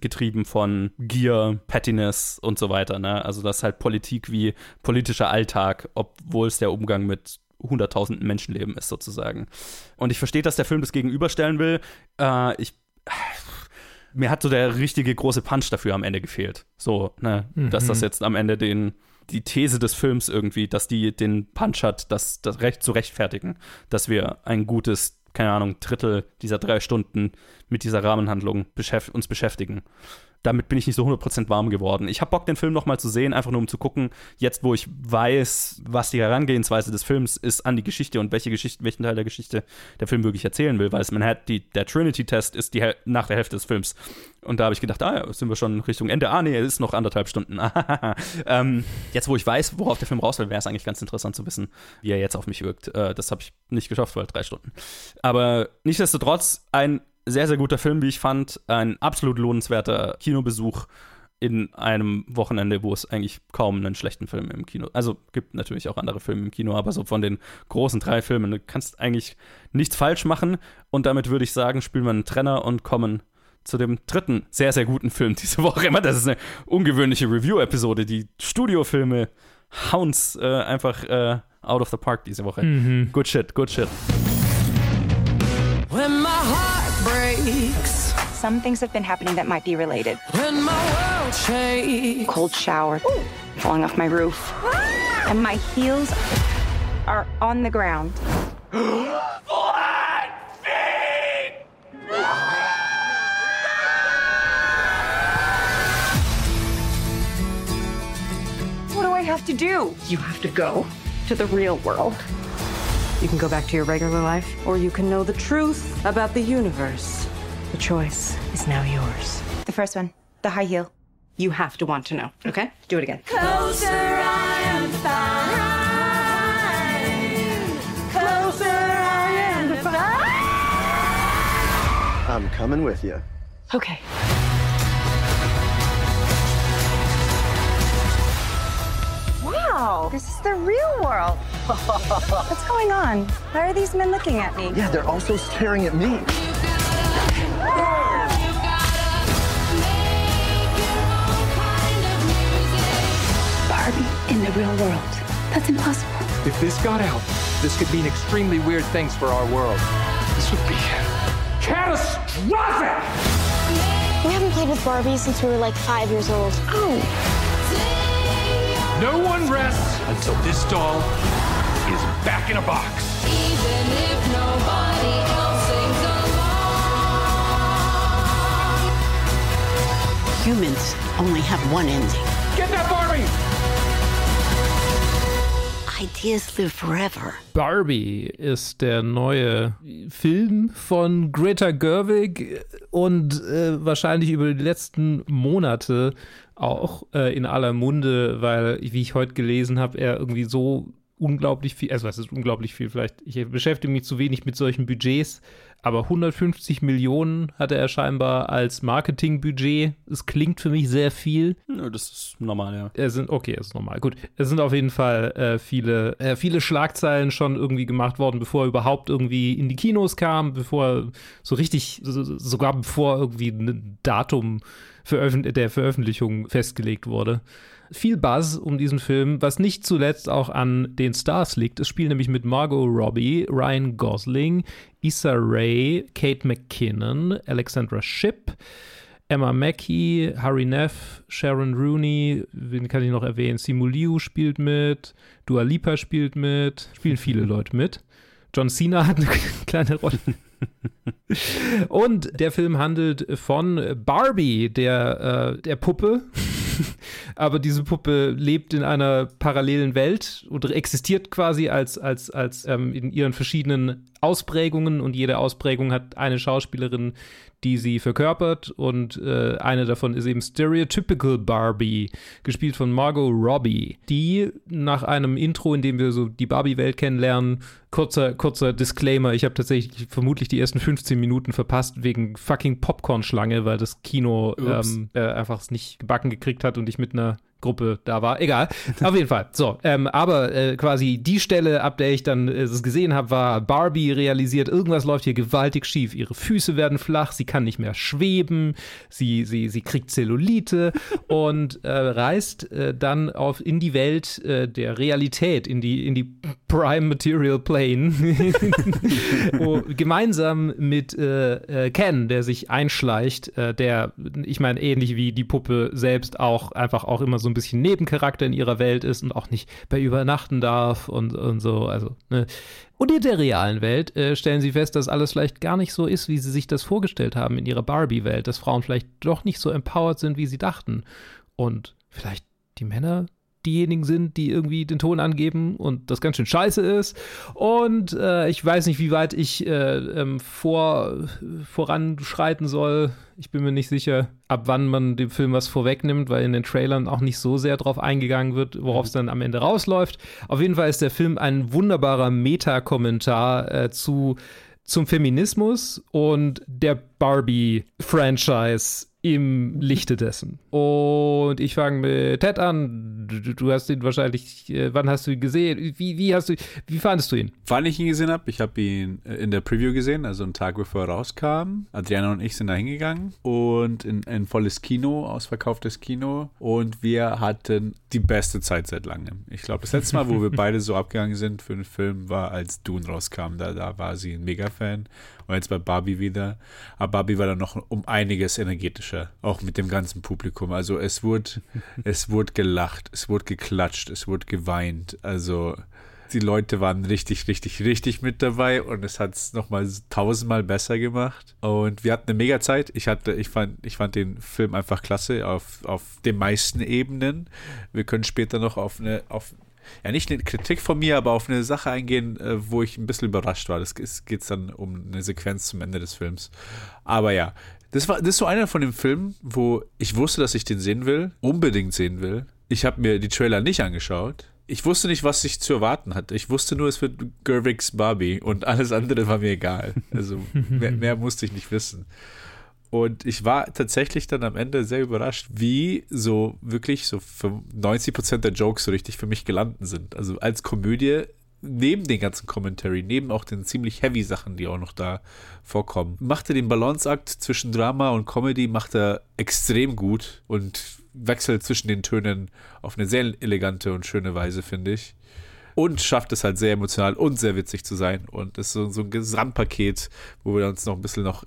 getrieben von Gier, Pettiness und so weiter. Ne? Also das ist halt Politik wie politischer Alltag, obwohl es der Umgang mit hunderttausenden Menschenleben ist sozusagen. Und ich verstehe, dass der Film das gegenüberstellen will. Äh, ich mir hat so der richtige große Punch dafür am Ende gefehlt. So, ne, mhm. dass das jetzt am Ende den die These des Films irgendwie, dass die den Punch hat, das, das Recht zu rechtfertigen, dass wir ein gutes, keine Ahnung, Drittel dieser drei Stunden mit dieser Rahmenhandlung beschäft uns beschäftigen. Damit bin ich nicht so 100% warm geworden. Ich habe Bock, den Film nochmal zu sehen, einfach nur um zu gucken, jetzt wo ich weiß, was die Herangehensweise des Films ist an die Geschichte und welche Geschichte, welchen Teil der Geschichte der Film wirklich erzählen will, weil es Manhattan, die, der Trinity-Test ist die, nach der Hälfte des Films. Und da habe ich gedacht, ah ja, sind wir schon Richtung Ende. Ah, nee, es ist noch anderthalb Stunden. ähm, jetzt, wo ich weiß, worauf der Film raus will, wäre es eigentlich ganz interessant zu wissen, wie er jetzt auf mich wirkt. Äh, das habe ich nicht geschafft, weil drei Stunden. Aber nichtsdestotrotz ein sehr, sehr guter Film, wie ich fand. Ein absolut lohnenswerter Kinobesuch in einem Wochenende, wo es eigentlich kaum einen schlechten Film im Kino. Also gibt natürlich auch andere Filme im Kino, aber so von den großen drei Filmen, du kannst eigentlich nichts falsch machen. Und damit würde ich sagen, spielen wir einen Trenner und kommen zu dem dritten sehr, sehr guten Film diese Woche. Immer, das ist eine ungewöhnliche Review-Episode. Die Studiofilme Hounds äh, einfach äh, out of the park diese Woche. Mhm. Good shit, good shit. Breaks. Some things have been happening that might be related. When my world shakes. Cold shower. Ooh. Falling off my roof. Ah! And my heels are on the ground. Flat feet! What do I have to do? You have to go to the real world. You can go back to your regular life, or you can know the truth about the universe. The choice is now yours. The first one, the high heel. You have to want to know, okay? Do it again. Closer, I am fine. Closer, I am fine. I'm coming with you. Okay. Wow, this is the real world. What's going on? Why are these men looking at me? Yeah, they're also staring at me. Barbie in the real world. That's impossible. If this got out, this could mean extremely weird things for our world. This would be catastrophic! We haven't played with Barbie since we were like five years old. Oh. No one rests until this doll is back in a box. Humans only have one ending. Get that Barbie! Ideas live forever. Barbie ist der neue Film von Greta Gerwig und äh, wahrscheinlich über die letzten Monate auch äh, in aller Munde, weil, wie ich heute gelesen habe, er irgendwie so unglaublich viel, also was ist unglaublich viel, vielleicht, ich beschäftige mich zu wenig mit solchen Budgets, aber 150 Millionen hatte er scheinbar als Marketingbudget. Es klingt für mich sehr viel. Ja, das ist normal, ja. Es sind, okay, das ist normal. Gut. Es sind auf jeden Fall äh, viele, äh, viele Schlagzeilen schon irgendwie gemacht worden, bevor er überhaupt irgendwie in die Kinos kam, bevor so richtig, so, sogar bevor irgendwie ein Datum Veröffent der Veröffentlichung festgelegt wurde. Viel Buzz um diesen Film, was nicht zuletzt auch an den Stars liegt. Es spielen nämlich mit Margot Robbie, Ryan Gosling, Issa Rae, Kate McKinnon, Alexandra Shipp, Emma Mackey, Harry Neff, Sharon Rooney, wen kann ich noch erwähnen? Simu Liu spielt mit, Dua Lipa spielt mit, spielen viele Leute mit. John Cena hat eine kleine Rolle. Und der Film handelt von Barbie, der, äh, der Puppe. Aber diese Puppe lebt in einer parallelen Welt und existiert quasi als, als, als ähm, in ihren verschiedenen Ausprägungen und jede Ausprägung hat eine Schauspielerin, die sie verkörpert und äh, eine davon ist eben Stereotypical Barbie, gespielt von Margot Robbie, die nach einem Intro, in dem wir so die Barbie-Welt kennenlernen, kurzer, kurzer Disclaimer, ich habe tatsächlich vermutlich die ersten 15 Minuten verpasst wegen fucking Popcorn-Schlange, weil das Kino ähm, äh, einfach es nicht gebacken gekriegt hat und ich mit einer Gruppe da war. Egal. Auf jeden Fall. So, ähm, aber äh, quasi die Stelle, ab der ich dann äh, es gesehen habe, war Barbie realisiert, irgendwas läuft hier gewaltig schief. Ihre Füße werden flach, sie kann nicht mehr schweben, sie, sie, sie kriegt Zellulite und äh, reist äh, dann auf, in die Welt äh, der Realität, in die, in die Prime Material Plane, wo, gemeinsam mit äh, Ken, der sich einschleicht, der, ich meine, ähnlich wie die Puppe selbst auch einfach auch immer so ein bisschen Nebencharakter in ihrer Welt ist und auch nicht bei übernachten darf und, und so. Also, ne. Und in der realen Welt äh, stellen sie fest, dass alles vielleicht gar nicht so ist, wie sie sich das vorgestellt haben in ihrer Barbie-Welt, dass Frauen vielleicht doch nicht so empowered sind, wie sie dachten. Und vielleicht die Männer diejenigen sind, die irgendwie den Ton angeben und das ganz schön scheiße ist. Und äh, ich weiß nicht, wie weit ich äh, ähm, vor, voranschreiten soll. Ich bin mir nicht sicher, ab wann man dem Film was vorwegnimmt, weil in den Trailern auch nicht so sehr drauf eingegangen wird, worauf es dann am Ende rausläuft. Auf jeden Fall ist der Film ein wunderbarer Meta-Kommentar äh, zu zum Feminismus und der Barbie-Franchise im Lichte dessen. Und ich fange mit Ted an. Du, du, hast ihn wahrscheinlich, äh, wann hast du ihn gesehen? Wie, wie hast du, wie fandest du ihn? Wann ich ihn gesehen habe, ich habe ihn äh, in der Preview gesehen, also einen Tag bevor er rauskam. Adriana und ich sind da hingegangen und in ein volles Kino, ausverkauftes Kino. Und wir hatten die beste Zeit seit langem. Ich glaube, das letzte Mal, wo wir beide so abgegangen sind für einen Film, war, als Dune rauskam. Da, da war sie ein Mega-Fan. Und jetzt bei Barbie wieder. Aber Barbie war dann noch um einiges energetischer, auch mit dem ganzen Publikum. Also es wurde, es wurde gelacht, es wurde geklatscht, es wurde geweint. Also die Leute waren richtig, richtig, richtig mit dabei und es hat es nochmal tausendmal besser gemacht. Und wir hatten eine mega Zeit. Ich hatte, ich fand, ich fand den Film einfach klasse auf, auf den meisten Ebenen. Wir können später noch auf eine, auf ja nicht eine Kritik von mir, aber auf eine Sache eingehen, äh, wo ich ein bisschen überrascht war. Das geht dann um eine Sequenz zum Ende des Films. Aber ja, das war das ist so einer von den Filmen, wo ich wusste, dass ich den sehen will, unbedingt sehen will. Ich habe mir die Trailer nicht angeschaut. Ich wusste nicht, was ich zu erwarten hatte. Ich wusste nur, es wird Gerwigs Barbie und alles andere war mir egal. Also mehr, mehr musste ich nicht wissen. Und ich war tatsächlich dann am Ende sehr überrascht, wie so wirklich so 90 Prozent der Jokes so richtig für mich gelandet sind. Also als Komödie, neben den ganzen Commentary, neben auch den ziemlich heavy Sachen, die auch noch da vorkommen, macht er den Balanceakt zwischen Drama und Comedy, macht er extrem gut und wechselt zwischen den Tönen auf eine sehr elegante und schöne Weise, finde ich und schafft es halt sehr emotional und sehr witzig zu sein. Und das ist so, so ein Gesamtpaket, wo wir uns noch ein bisschen noch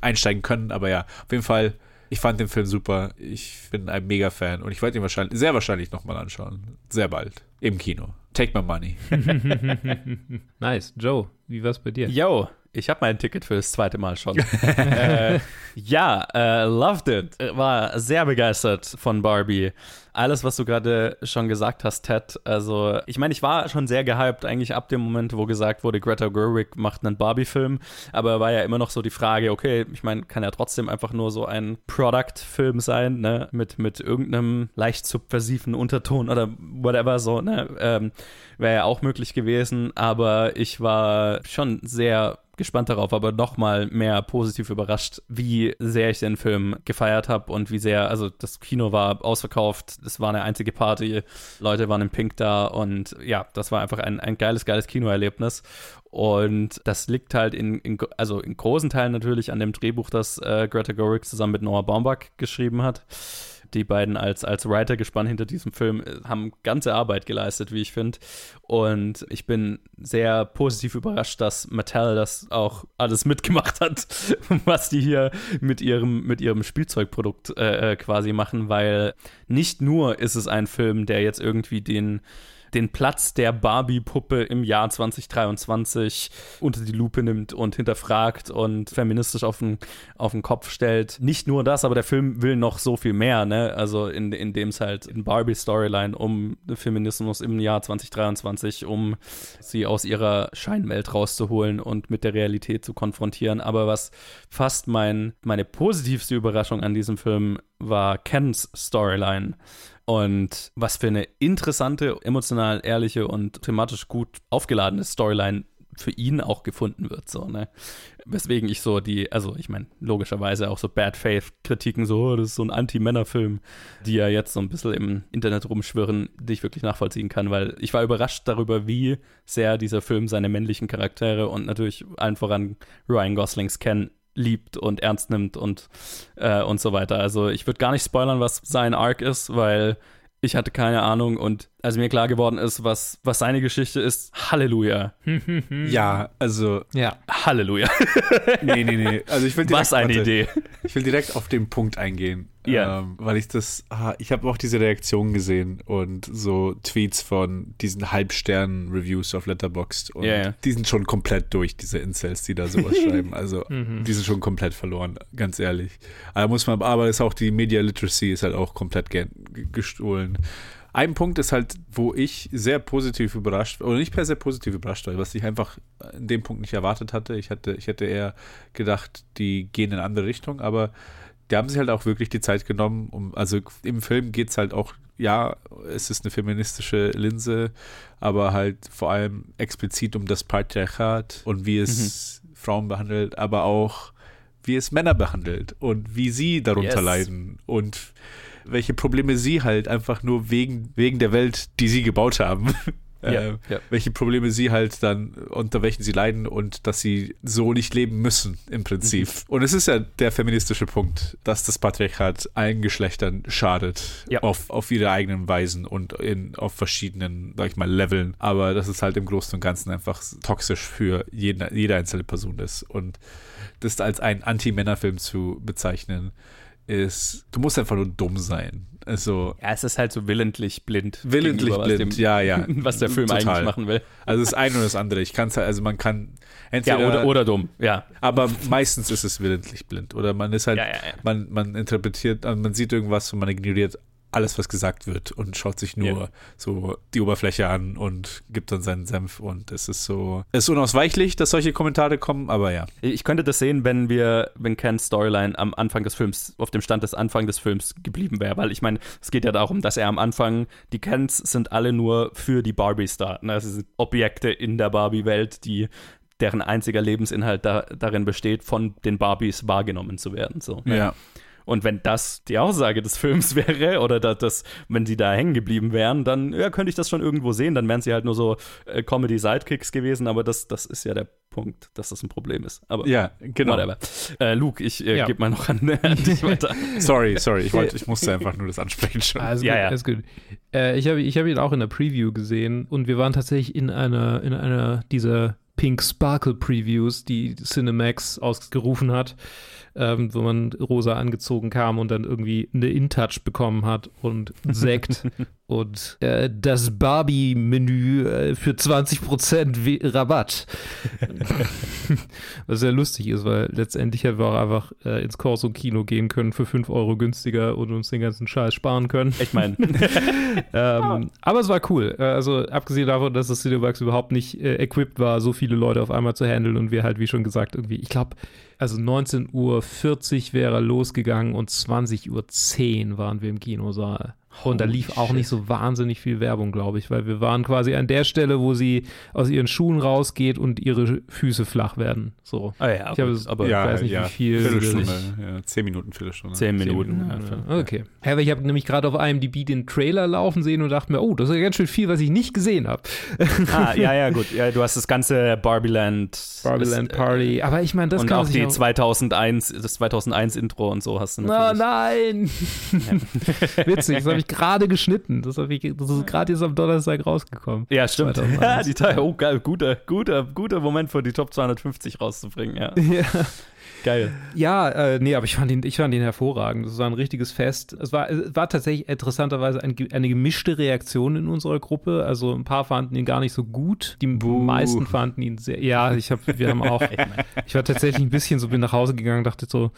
einsteigen können. Aber ja, auf jeden Fall, ich fand den Film super. Ich bin ein Mega-Fan und ich werde ihn wahrscheinlich, sehr wahrscheinlich nochmal anschauen. Sehr bald. Im Kino. Take my money. nice. Joe, wie war's bei dir? Yo, ich habe mein Ticket für das zweite Mal schon. äh, ja, äh, loved it. War sehr begeistert von Barbie. Alles, was du gerade schon gesagt hast, Ted. Also, ich meine, ich war schon sehr gehypt, eigentlich ab dem Moment, wo gesagt wurde, Greta Gerwig macht einen Barbie-Film. Aber war ja immer noch so die Frage, okay, ich meine, kann ja trotzdem einfach nur so ein Product-Film sein, ne? Mit, mit irgendeinem leicht subversiven Unterton oder whatever, so, ne? Ähm, Wäre ja auch möglich gewesen. Aber ich war schon sehr gespannt darauf, aber nochmal mehr positiv überrascht, wie sehr ich den Film gefeiert habe und wie sehr, also das Kino war ausverkauft, es war eine einzige Party, Leute waren im Pink da und ja, das war einfach ein, ein geiles, geiles Kinoerlebnis. Und das liegt halt in, in, also in großen Teilen natürlich an dem Drehbuch, das äh, Greta Gerwig zusammen mit Noah Baumbach geschrieben hat die beiden als, als Writer gespannt hinter diesem Film äh, haben ganze Arbeit geleistet, wie ich finde. Und ich bin sehr positiv überrascht, dass Mattel das auch alles mitgemacht hat, was die hier mit ihrem, mit ihrem Spielzeugprodukt äh, äh quasi machen, weil nicht nur ist es ein Film, der jetzt irgendwie den den Platz der Barbie-Puppe im Jahr 2023 unter die Lupe nimmt und hinterfragt und feministisch auf den, auf den Kopf stellt. Nicht nur das, aber der Film will noch so viel mehr, ne? Also in, in dem es halt in Barbie-Storyline um Feminismus im Jahr 2023, um sie aus ihrer Scheinwelt rauszuholen und mit der Realität zu konfrontieren. Aber was fast mein, meine positivste Überraschung an diesem Film war Kens Storyline. Und was für eine interessante, emotional ehrliche und thematisch gut aufgeladene Storyline für ihn auch gefunden wird, so, ne? Weswegen ich so die, also ich meine, logischerweise auch so Bad Faith-Kritiken, so, oh, das ist so ein Anti-Männer-Film, die ja jetzt so ein bisschen im Internet rumschwirren, die ich wirklich nachvollziehen kann, weil ich war überrascht darüber, wie sehr dieser Film seine männlichen Charaktere und natürlich allen voran Ryan Goslings Ken liebt und ernst nimmt und, äh, und so weiter. Also ich würde gar nicht spoilern, was sein Arc ist, weil ich hatte keine Ahnung und als mir klar geworden ist, was, was seine Geschichte ist, Halleluja. ja, also. Ja. Halleluja. nee, nee, nee. Also ich will direkt, was eine warte, Idee. Ich will direkt auf den Punkt eingehen. Ja. Ähm, weil ich das, ah, ich habe auch diese Reaktion gesehen und so Tweets von diesen Halbsternen-Reviews auf Letterboxd und Ja, ja. die sind schon komplett durch, diese Incels, die da sowas schreiben. Also Mhm. die sind schon komplett verloren, ganz ehrlich. Aber muss man, aber ist auch die Media Literacy ist halt auch komplett ge ge- gestohlen. Ein Punkt ist halt, wo ich sehr positiv überrascht, oder nicht per se positiv überrascht war, was ich einfach in dem Punkt nicht erwartet hatte. Ich hatte, ich hätte eher gedacht, die gehen in eine andere Richtung, aber die haben sich halt auch wirklich die Zeit genommen, um, also im Film geht es halt auch, ja, es ist eine feministische Linse, aber halt vor allem explizit um das Patriarchat und wie es Frauen behandelt, aber auch wie es Männer behandelt und wie sie darunter Yes. leiden und welche Probleme sie halt einfach nur wegen, wegen der Welt, die sie gebaut haben, äh, ja. welche Probleme sie halt dann, unter welchen sie leiden und dass sie so nicht leben müssen im Prinzip. Mhm. Und es ist ja der feministische Punkt, dass das Patriarchat allen Geschlechtern schadet, Ja. auf, auf ihre eigenen Weisen und in, auf verschiedenen, sag ich mal, Leveln. Aber das ist halt im Großen und Ganzen einfach toxisch für jeden, jede einzelne Person ist. Und das als einen Anti-Männer-Film zu bezeichnen, ist, du musst einfach nur dumm sein. Also, Ja, es ist halt so willentlich blind. Willentlich blind, dem- ja, ja. Was der Film Total. eigentlich machen will. also das eine oder das andere. Ich kann es halt, also man kann Ja, entweder oder, oder dumm, ja. aber meistens ist es willentlich blind. Oder man ist halt, Ja, ja, ja. Man, man interpretiert, also man sieht irgendwas und man ignoriert alles, was gesagt wird und schaut sich nur Ja. so die Oberfläche an und gibt dann seinen Senf. Und es ist so, es ist unausweichlich, dass solche Kommentare kommen, aber ja. Ich könnte das sehen, wenn wir, wenn Kens Storyline am Anfang des Films, auf dem Stand des Anfang des Films geblieben wäre, weil ich meine, es geht ja darum, dass er am Anfang, die Kens sind alle nur für die Barbies da. Ne? Es sind Objekte in der Barbie-Welt, die deren einziger Lebensinhalt da, darin besteht, von den Barbies wahrgenommen zu werden. So, ne? Ja. Und wenn das die Aussage des Films wäre, oder dass das, wenn sie da hängen geblieben wären, dann ja, könnte ich das schon irgendwo sehen. Dann wären sie halt nur so äh, Comedy-Sidekicks gewesen, aber das, das ist ja der Punkt, dass das ein Problem ist. Aber Ja, genau. whatever. Äh, Luke, ich äh, Ja. gebe mal noch an, an dich weiter. Sorry, sorry, ich, wollte, ich musste einfach nur das ansprechen schon. Also Ja, gut, ja. Alles gut. Äh, ich habe ich hab ihn auch in der Preview gesehen und wir waren tatsächlich in einer, in einer dieser Pink Sparkle Previews, die Cinemax ausgerufen hat, ähm, wo man rosa angezogen kam und dann irgendwie eine InTouch bekommen hat und Sekt und äh, das Barbie-Menü äh, für 20% We- Rabatt. Was sehr lustig ist, weil letztendlich hätten wir auch einfach äh, ins Corso-Kino gehen können für 5 Euro günstiger und uns den ganzen Scheiß sparen können. Ich meine, ähm, aber es war cool. Äh, Also abgesehen davon, dass das Cinemax überhaupt nicht äh, equipped war, so viele Leute auf einmal zu handeln und wir halt, wie schon gesagt, irgendwie, ich glaube, also 19.40 Uhr wäre er losgegangen und 20.10 Uhr waren wir im Kinosaal. Und da lief auch nicht so wahnsinnig viel Werbung, glaube ich, weil wir waren quasi an der Stelle, wo sie aus ihren Schuhen rausgeht und ihre Füße flach werden. So. ah ja, Ich habe es- aber ja, weiß nicht, ja, wie viel Viertelstunde, ja, zehn Minuten, Viertelstunde. zehn Minuten. Ja, Ja, okay. Ja, aber ich habe nämlich gerade auf IMDb den Trailer laufen sehen und dachte mir, oh, das ist ja ganz schön viel, was ich nicht gesehen habe. Ah, ja, ja, gut. Ja, du hast das ganze Barbieland. Barbieland das, Party. Aber ich meine, das und kann auch man sich die 2001, das 2001 Intro und so hast du Oh natürlich. nein! Witzig, das habe ich gerade geschnitten. Das, hab ich, das ist gerade jetzt am Donnerstag rausgekommen. Ja, stimmt. 2001. Ja, die Teil, oh, geil, guter, guter, guter Moment für die Top 250 rauszubringen, ja. Ja, Geil. ja äh, nee, aber ich fand, ihn, ich fand ihn hervorragend. Es war ein richtiges Fest. Es war, es war tatsächlich interessanterweise ein, eine gemischte Reaktion in unserer Gruppe. Also ein paar fanden ihn gar nicht so gut. Die meisten fanden ihn sehr. Ja, ich habe, wir haben auch. ich war tatsächlich ein bisschen so, bin nach Hause gegangen, dachte so,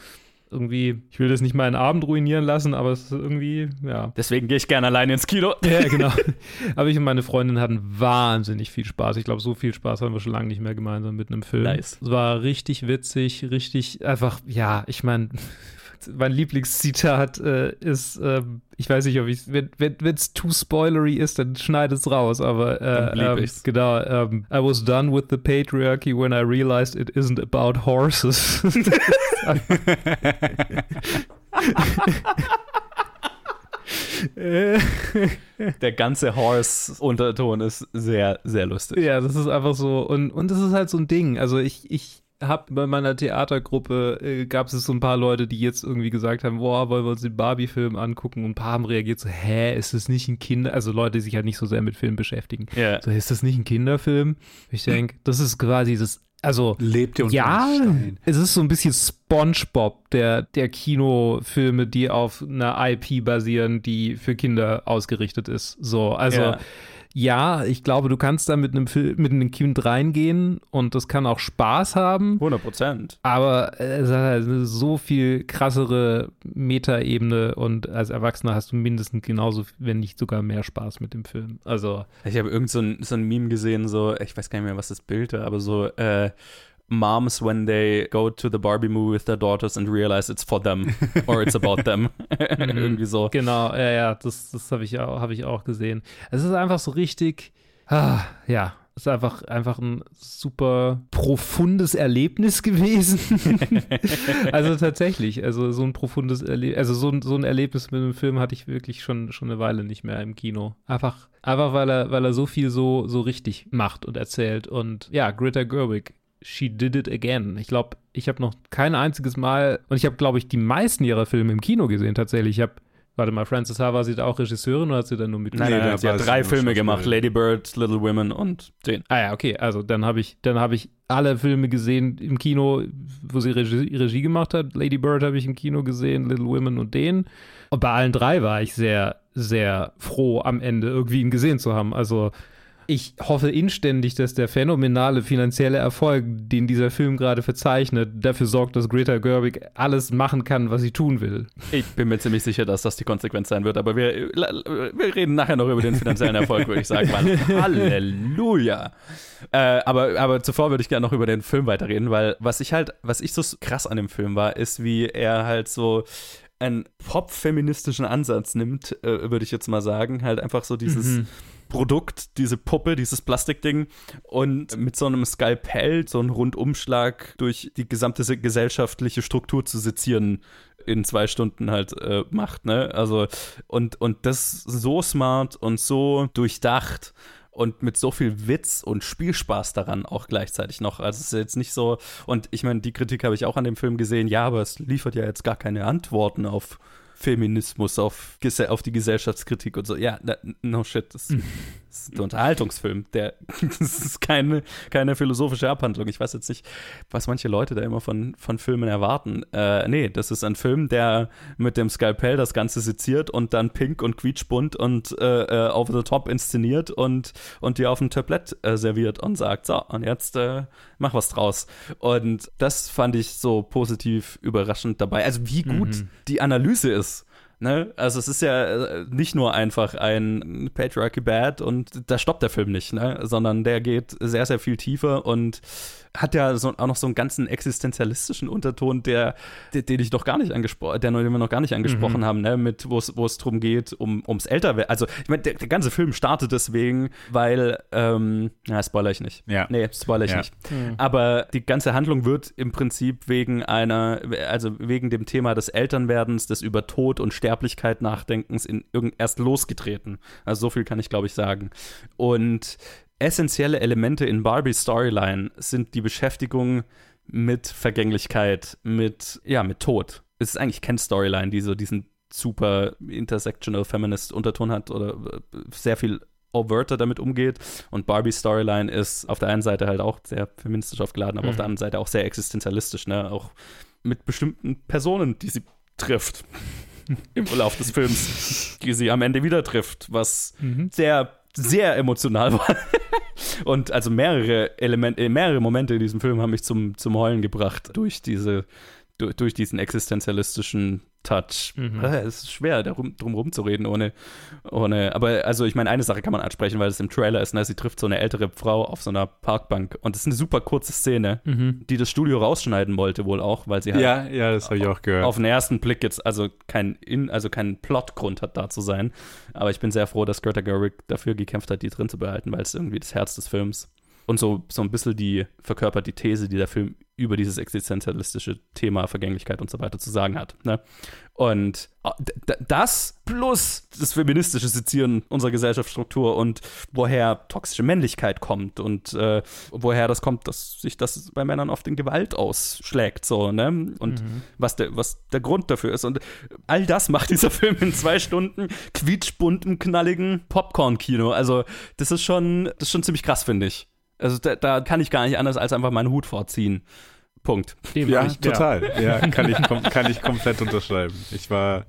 irgendwie, ich will das nicht meinen Abend ruinieren lassen, aber es ist irgendwie, ja. Deswegen gehe ich gerne alleine ins Kino. Ja, genau. Aber ich und meine Freundin hatten wahnsinnig viel Spaß. Ich glaube, so viel Spaß haben wir schon lange nicht mehr gemeinsam mit einem Film. Nice. Es war richtig witzig, richtig einfach, ja, ich meine, mein Lieblingszitat äh, ist, ähm, ich weiß nicht, ob ich wenn es too spoilery ist, dann schneid es raus, aber äh, ähm, genau, ähm, I was done with the patriarchy when I realized it isn't about horses. Der ganze Horse-Unterton ist sehr, sehr lustig. Ja, das ist einfach so. Und, und das ist halt so ein Ding. Also ich, ich habe bei meiner Theatergruppe, äh, gab es so ein paar Leute, die jetzt irgendwie gesagt haben, boah, wollen wir uns den Barbie-Film angucken? Und ein paar haben reagiert so, hä, ist das nicht ein Kinder... Also Leute, die sich halt nicht so sehr mit Filmen beschäftigen. Ja. So, ist das nicht ein Kinderfilm? Ich denke, das ist quasi das also Lebt ihr unter ja, Stein? es ist so ein bisschen SpongeBob der der Kinofilme, die auf einer IP basieren, die für Kinder ausgerichtet ist. So, also Ja. Ja, ich glaube, du kannst da mit einem Film, mit einem Kind reingehen und das kann auch Spaß haben. 100 Prozent. Aber es hat halt eine so viel krassere Metaebene und als Erwachsener hast du mindestens genauso, wenn nicht sogar mehr Spaß mit dem Film. Also Ich habe irgend so ein, so ein Meme gesehen, so, ich weiß gar nicht mehr, was das Bild war, aber so, äh, Moms when they go to the Barbie movie with their daughters and realize it's for them or it's about them. Irgendwie so. Genau, ja, ja, das, das habe ich, auch- hab ich auch gesehen. Es ist einfach so richtig, ah, ja, es ist einfach, einfach ein super profundes Erlebnis gewesen. also tatsächlich, also so ein profundes Erlebnis, also so ein, so ein Erlebnis mit einem Film hatte ich wirklich schon, schon eine Weile nicht mehr im Kino. Einfach, einfach weil er, weil er so viel so, so richtig macht und erzählt. Und ja, Greta Gerwig, she did it again. Ich glaube, ich habe noch kein einziges Mal, und ich habe, glaube ich, die meisten ihrer Filme im Kino gesehen tatsächlich. Ich habe Warte mal, Frances Ha war sie da auch Regisseurin oder hat sie dann nur mit Nein, nein, nein, sie hat drei Filme gemacht. Lady Bird, Little Women und den. Ah ja, okay, also dann habe ich, dann habe ich alle Filme gesehen im Kino, wo sie Regie, Regie gemacht hat. Lady Bird habe ich im Kino gesehen, Little Women und den. Und bei allen drei war ich sehr, sehr froh, am Ende irgendwie ihn gesehen zu haben. Also ich hoffe inständig, dass der phänomenale finanzielle Erfolg, den dieser Film gerade verzeichnet, dafür sorgt, dass Greta Gerwig alles machen kann, was sie tun will. Ich bin mir ziemlich sicher, dass das die Konsequenz sein wird, aber wir, wir reden nachher noch über den finanziellen Erfolg, würde ich sagen. Weil, Halleluja! Äh, aber, aber zuvor würde ich gerne noch über den Film weiterreden, weil was ich halt, was ich so krass an dem Film war, ist, wie er halt so einen pop-feministischen Ansatz nimmt, äh, würde ich jetzt mal sagen. Halt einfach so dieses Mhm. Produkt, diese Puppe, dieses Plastikding und mit so einem Skalpell so einen Rundumschlag durch die gesamte se- gesellschaftliche Struktur zu sezieren in zwei Stunden halt äh, macht, ne? Also und, und das so smart und so durchdacht und mit so viel Witz und Spielspaß daran auch gleichzeitig noch. Also es ist jetzt nicht so, und ich meine, die Kritik habe ich auch an dem Film gesehen, ja, aber es liefert ja jetzt gar keine Antworten auf Feminismus, auf, auf die Gesellschaftskritik und so. Ja, no shit, das, das ist ein Unterhaltungsfilm. Der, das ist keine, keine philosophische Abhandlung. Ich weiß jetzt nicht, was manche Leute da immer von, von Filmen erwarten. Äh, nee, das ist ein Film, der mit dem Skalpell das Ganze seziert und dann pink und quietschbunt und äh, äh, over the top inszeniert und, und dir auf ein Tablett äh, serviert und sagt, so, und jetzt äh, mach was draus. Und das fand ich so positiv überraschend dabei. Also wie gut Mhm. die Analyse ist. Ne? Also es ist ja äh, nicht nur einfach ein Patriarchy Bad und da stoppt der Film nicht, ne? sondern der geht sehr, sehr viel tiefer und hat ja so, auch noch so einen ganzen existenzialistischen Unterton, der, der den ich noch gar nicht angesprochen, den wir noch gar nicht angesprochen Mhm. haben, ne? mit wo es darum geht, um ums Älterwerden. Also ich meine, der, der ganze Film startet deswegen, weil, ähm, na, spoiler ich nicht. Ja. Nee, spoiler ich Ja. nicht. Aber die ganze Handlung wird im Prinzip wegen einer, also wegen dem Thema des Elternwerdens, des über Tod und Sterblichkeit Nachdenkens in irgend erst losgetreten. Also so viel kann ich, glaube ich, sagen. Und essentielle Elemente in Barbies Storyline sind die Beschäftigung mit Vergänglichkeit, mit, ja, mit Tod. Es ist eigentlich keine Storyline, die so diesen super intersectional feminist Unterton hat oder äh, sehr viel overter damit umgeht. Und Barbies Storyline ist auf der einen Seite halt auch sehr feministisch aufgeladen, aber auf der anderen Seite auch sehr existenzialistisch, ne? Auch mit bestimmten Personen, die sie trifft im Verlauf des Films, die sie am Ende wieder trifft, was sehr, sehr emotional war. Und also mehrere Elemente, mehrere Momente in diesem Film haben mich zum, zum Heulen gebracht durch diese, durch, durch diesen existenzialistischen Touch. Mhm. Es ist schwer, darum, drum rumzureden, ohne, ohne, aber also ich meine, eine Sache kann man ansprechen, weil es im Trailer ist, ne? sie trifft so eine ältere Frau auf so einer Parkbank und das ist eine super kurze Szene, Mhm. die das Studio rausschneiden wollte wohl auch, weil sie halt Ja, ja, das habe ich auch gehört. auf den ersten Blick jetzt also kein in, also keinen Plotgrund hat da zu sein. Aber ich bin sehr froh, dass Greta Gerwig dafür gekämpft hat, die drin zu behalten, weil es irgendwie das Herz des Films und so, so ein bisschen die verkörpert die These, die der Film über dieses existenzialistische Thema Vergänglichkeit und so weiter zu sagen hat. Ne? Und d- das plus das feministische Sezieren unserer Gesellschaftsstruktur und woher toxische Männlichkeit kommt und äh, woher das kommt, dass sich das bei Männern oft in Gewalt ausschlägt, so, ne? Und was, der, was der Grund dafür ist. Und all das macht dieser Film in zwei Stunden quietschbunten, knalligen Popcorn-Kino. Also, das ist schon, das ist schon ziemlich krass, finde ich. Also da, da kann ich gar nicht anders als einfach meinen Hut vorziehen. Punkt. ja, total. Ja, ja kann, ich, kann ich komplett unterschreiben. Ich war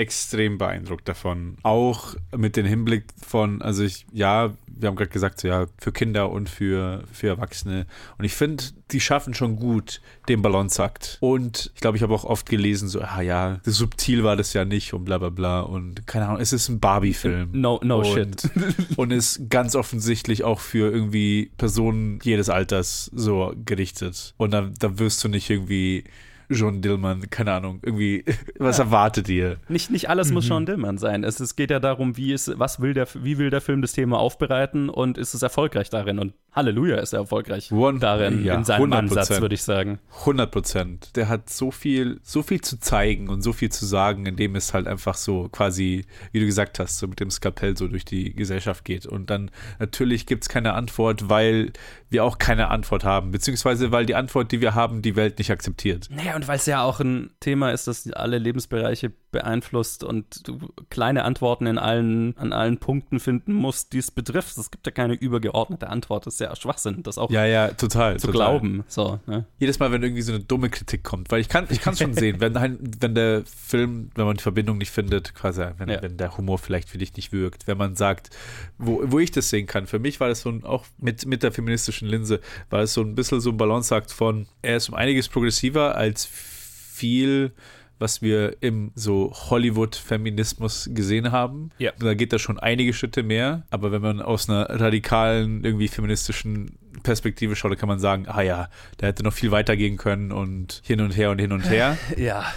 extrem beeindruckt davon. Auch mit dem Hinblick von, also ich, ja, wir haben gerade gesagt, so, ja, für Kinder und für, für Erwachsene. Und ich finde, die schaffen schon gut den Balanceakt. Und ich glaube, ich habe auch oft gelesen, so, ah ja, subtil war das ja nicht und bla bla bla. Und keine Ahnung, es ist ein Barbie-Film. No, no und, shit. und ist ganz offensichtlich auch für irgendwie Personen jedes Alters so gerichtet. Und da, da wirst du nicht irgendwie John Dillman, keine Ahnung, irgendwie, was ja. erwartet ihr? Nicht, nicht alles mhm. muss John Dillman sein. Es, es geht ja darum, wie, ist, was will der, wie will der Film das Thema aufbereiten und ist es erfolgreich darin? Und Halleluja ist er erfolgreich One, darin, ja, in seinem Ansatz, würde ich sagen. 100 Prozent. Der hat so viel, so viel zu zeigen und so viel zu sagen, indem es halt einfach so quasi, wie du gesagt hast, so mit dem Skapell so durch die Gesellschaft geht. Und dann natürlich gibt es keine Antwort, weil wir auch keine Antwort haben, beziehungsweise weil die Antwort, die wir haben, die Welt nicht akzeptiert. Naja, und weil es ja auch ein Thema ist, das alle Lebensbereiche beeinflusst und du kleine Antworten in allen, an allen Punkten finden musst, die es betrifft. Es gibt ja keine übergeordnete Antwort. Das ist ja Schwachsinn, das auch ja, ja, total, zu total. glauben. So, ne? Jedes Mal, wenn irgendwie so eine dumme Kritik kommt, weil ich kann ich schon sehen, wenn, wenn der Film, wenn man die Verbindung nicht findet, quasi, wenn, ja. wenn der Humor vielleicht für dich nicht wirkt, wenn man sagt, wo, wo ich das sehen kann. Für mich war das so ein, auch mit, mit der feministischen Linse, war es so ein bisschen so ein Balanceakt von, er ist um einiges progressiver als viel was wir im so Hollywood-Feminismus gesehen haben. Ja. Da geht da schon einige Schritte mehr. Aber wenn man aus einer radikalen, irgendwie feministischen Perspektive schaut, dann kann man sagen, ah ja, der hätte noch viel weiter gehen können und hin und her und hin und her. Ja.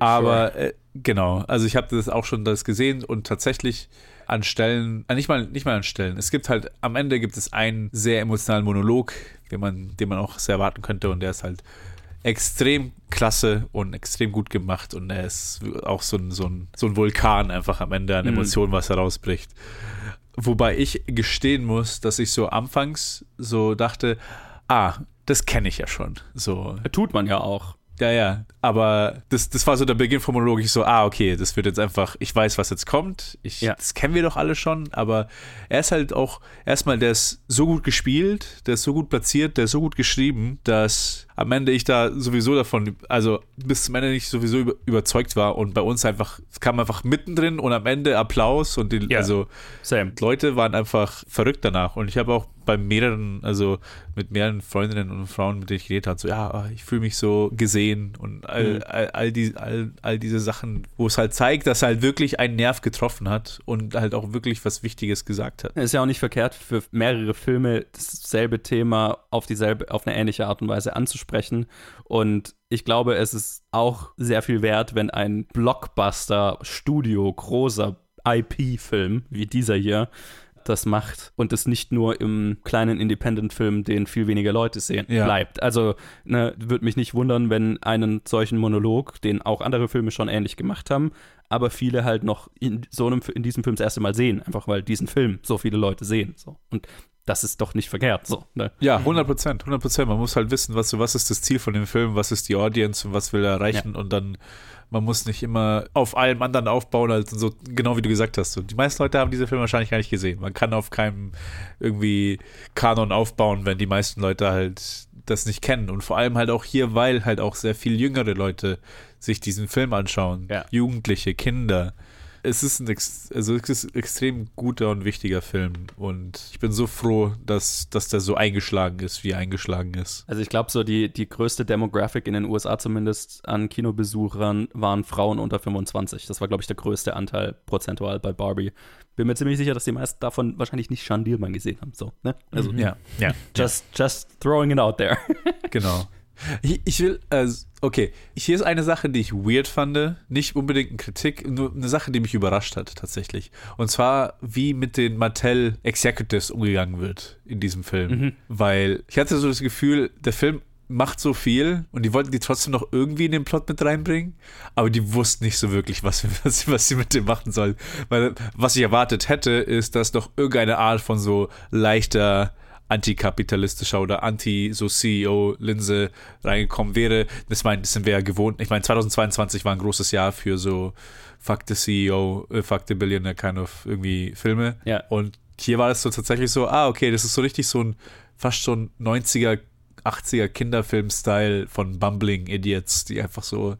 Aber äh, genau, also ich habe das auch schon das gesehen und tatsächlich an Stellen, äh, nicht mal, nicht mal an Stellen. Es gibt halt, am Ende gibt es einen sehr emotionalen Monolog, den man, den man auch sehr erwarten könnte und der ist halt extrem klasse und extrem gut gemacht und er ist auch so ein, so ein, so ein Vulkan einfach am Ende an mhm. Emotionen, was herausbricht. Wobei ich gestehen muss, dass ich so anfangs so dachte, ah, das kenne ich ja schon. So. Tut man ja auch. Ja, ja. Aber das, das war so der Beginn vom Monolog. Ich so, ah, okay, das wird jetzt einfach, ich weiß, was jetzt kommt. Ich, ja. Das kennen wir doch alle schon. Aber er ist halt auch, erstmal, der ist so gut gespielt, der ist so gut platziert, der ist so gut geschrieben, dass am Ende ich da sowieso davon, also bis zum Ende nicht sowieso über, überzeugt war und bei uns einfach, es kam einfach mittendrin und am Ende Applaus und die, ja, also same. Leute waren einfach verrückt danach und ich habe auch bei mehreren, also mit mehreren Freundinnen und Frauen, mit denen ich geredet habe, so ja, ich fühle mich so gesehen und all, mhm. all, all, die, all, all diese Sachen, wo es halt zeigt, dass er halt wirklich einen Nerv getroffen hat und halt auch wirklich was Wichtiges gesagt hat. Ist ja auch nicht verkehrt für mehrere Filme dasselbe Thema auf dieselbe, auf eine ähnliche Art und Weise anzusprechen sprechen. Und ich glaube, es ist auch sehr viel wert, wenn ein Blockbuster-Studio, großer IP-Film wie dieser hier das macht und es nicht nur im kleinen Independent-Film, den viel weniger Leute sehen, ja. bleibt. Also ne, würde mich nicht wundern, wenn einen solchen Monolog, den auch andere Filme schon ähnlich gemacht haben, aber viele halt noch in so einem in diesem Film das erste Mal sehen, einfach weil diesen Film so viele Leute sehen. So. Und das ist doch nicht verkehrt. So, ne? Ja, 100 Prozent, 100 Prozent. Man muss halt wissen, was, was ist das Ziel von dem Film, was ist die Audience und was will er erreichen ja. und dann man muss nicht immer auf allem anderen aufbauen, also so, genau wie du gesagt hast. So, die meisten Leute haben diese Filme wahrscheinlich gar nicht gesehen. Man kann auf keinem irgendwie Kanon aufbauen, wenn die meisten Leute halt das nicht kennen. Und vor allem halt auch hier, weil halt auch sehr viel jüngere Leute sich diesen Film anschauen. Ja. Jugendliche, Kinder es ist ein also es ist extrem guter und wichtiger Film und ich bin so froh, dass, dass der so eingeschlagen ist, wie er eingeschlagen ist. Also ich glaube so die, die größte Demographic in den USA zumindest an Kinobesuchern waren Frauen unter 25. Das war glaube ich der größte Anteil prozentual bei Barbie. Bin mir ziemlich sicher, dass die meisten davon wahrscheinlich nicht Sean Dielman gesehen haben. So, ne? Also mhm. ja, ja. Just, just throwing it out there. genau. Ich, will, äh, okay, hier ist eine Sache, die ich weird fand, nicht unbedingt eine Kritik, nur eine Sache, die mich überrascht hat tatsächlich. Und zwar, wie mit den Mattel Executives umgegangen wird in diesem Film. Mhm. Weil ich hatte so das Gefühl, der Film macht so viel und die wollten die trotzdem noch irgendwie in den Plot mit reinbringen, aber die wussten nicht so wirklich, was, was, was sie mit dem machen sollen. Weil was ich erwartet hätte, ist, dass noch irgendeine Art von so leichter antikapitalistischer oder anti-so-CEO-Linse reingekommen wäre. Das, mein, das sind wir ja gewohnt. Ich meine, 2022 war ein großes Jahr für so Fuck the CEO, äh, Fuck the Billionaire kind of irgendwie Filme. Ja. Und hier war es so tatsächlich so, ah, okay, das ist so richtig so ein fast schon 90er, 80er Kinderfilm-Style von Bumbling Idiots, die einfach so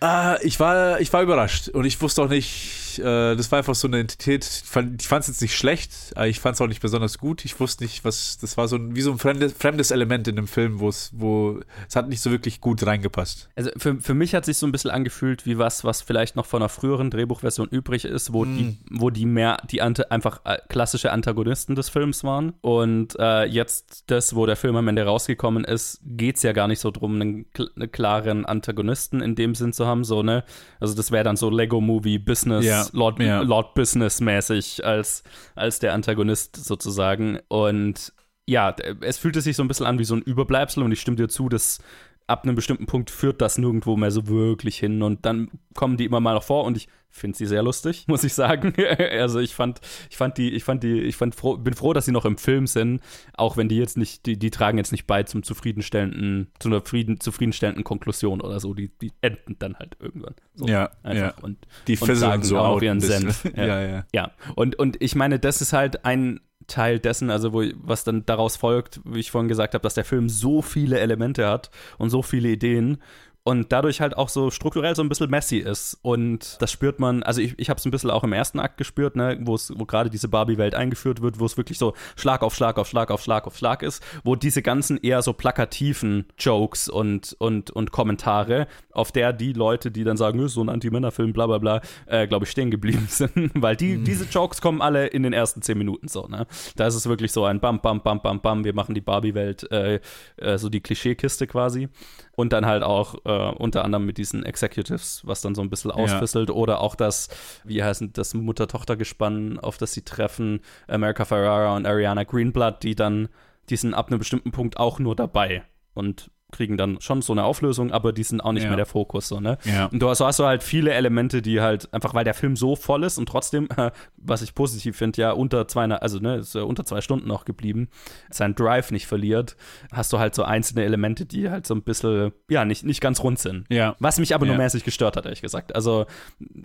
Ah, ich war, ich war überrascht und ich wusste auch nicht, äh, das war einfach so eine Entität. Ich fand es jetzt nicht schlecht, aber ich fand es auch nicht besonders gut. Ich wusste nicht, was, das war so ein, wie so ein fremdes, fremdes Element in dem Film, wo es, wo es hat nicht so wirklich gut reingepasst. Also für, für mich hat sich so ein bisschen angefühlt wie was, was vielleicht noch von einer früheren Drehbuchversion übrig ist, wo mm. die, wo die mehr, die Ante, einfach äh, klassische Antagonisten des Films waren. Und äh, jetzt das, wo der Film am Ende rausgekommen ist, geht es ja gar nicht so drum, einen, einen klaren Antagonisten in dem Sinn zu haben haben, so, ne? Also das wäre dann so Lego-Movie Business, ja, Lord, ja. Lord Business-mäßig als, als der Antagonist sozusagen. Und ja, es fühlte sich so ein bisschen an wie so ein Überbleibsel und ich stimme dir zu, dass ab einem bestimmten Punkt führt das nirgendwo mehr so wirklich hin und dann kommen die immer mal noch vor und ich finde sie sehr lustig, muss ich sagen. also ich fand, ich fand die, ich fand die, ich fand froh, bin froh, dass sie noch im Film sind, auch wenn die jetzt nicht, die, die tragen jetzt nicht bei zum zufriedenstellenden, zu einer Frieden, zufriedenstellenden Konklusion oder so. Die, die enden dann halt irgendwann. So ja, einfach ja. und die und sagen so auch ihren Senf. Ja. ja, ja. Ja, und, und ich meine, das ist halt ein Teil dessen, also wo, was dann daraus folgt, wie ich vorhin gesagt habe, dass der Film so viele Elemente hat und so viele Ideen und dadurch halt auch so strukturell so ein bisschen messy ist. Und das spürt man, also ich, ich habe es ein bisschen auch im ersten Akt gespürt, ne, wo gerade diese Barbie-Welt eingeführt wird, wo es wirklich so Schlag auf Schlag auf Schlag auf Schlag auf Schlag ist, wo diese ganzen eher so plakativen Jokes und, und, und Kommentare, auf der die Leute, die dann sagen, so ein Anti-Männer-Film, bla bla bla, äh, glaube ich, stehen geblieben sind. Weil die, mhm. diese Jokes kommen alle in den ersten zehn Minuten so, ne? Da ist es wirklich so ein Bam, Bam, Bam, Bam, Bam, wir machen die Barbie-Welt, äh, äh, so die Klischeekiste quasi. Und dann halt auch äh, unter anderem mit diesen Executives, was dann so ein bisschen ausfisselt. Ja. Oder auch das, wie heißt das Mutter-Tochter-Gespann, auf das sie treffen, America Ferrara und Ariana Greenblatt, die dann, die sind ab einem bestimmten Punkt auch nur dabei. Und kriegen dann schon so eine Auflösung, aber die sind auch nicht ja. mehr der Fokus. So, ne? Ja. Und du hast, hast du halt viele Elemente, die halt, einfach weil der Film so voll ist und trotzdem, äh, was ich positiv finde, ja, unter zwei, also ne, ist ja unter zwei Stunden noch geblieben, sein Drive nicht verliert, hast du halt so einzelne Elemente, die halt so ein bisschen, ja, nicht, nicht ganz rund sind. Ja. Was mich aber nur mäßig gestört hat, ehrlich gesagt. Also,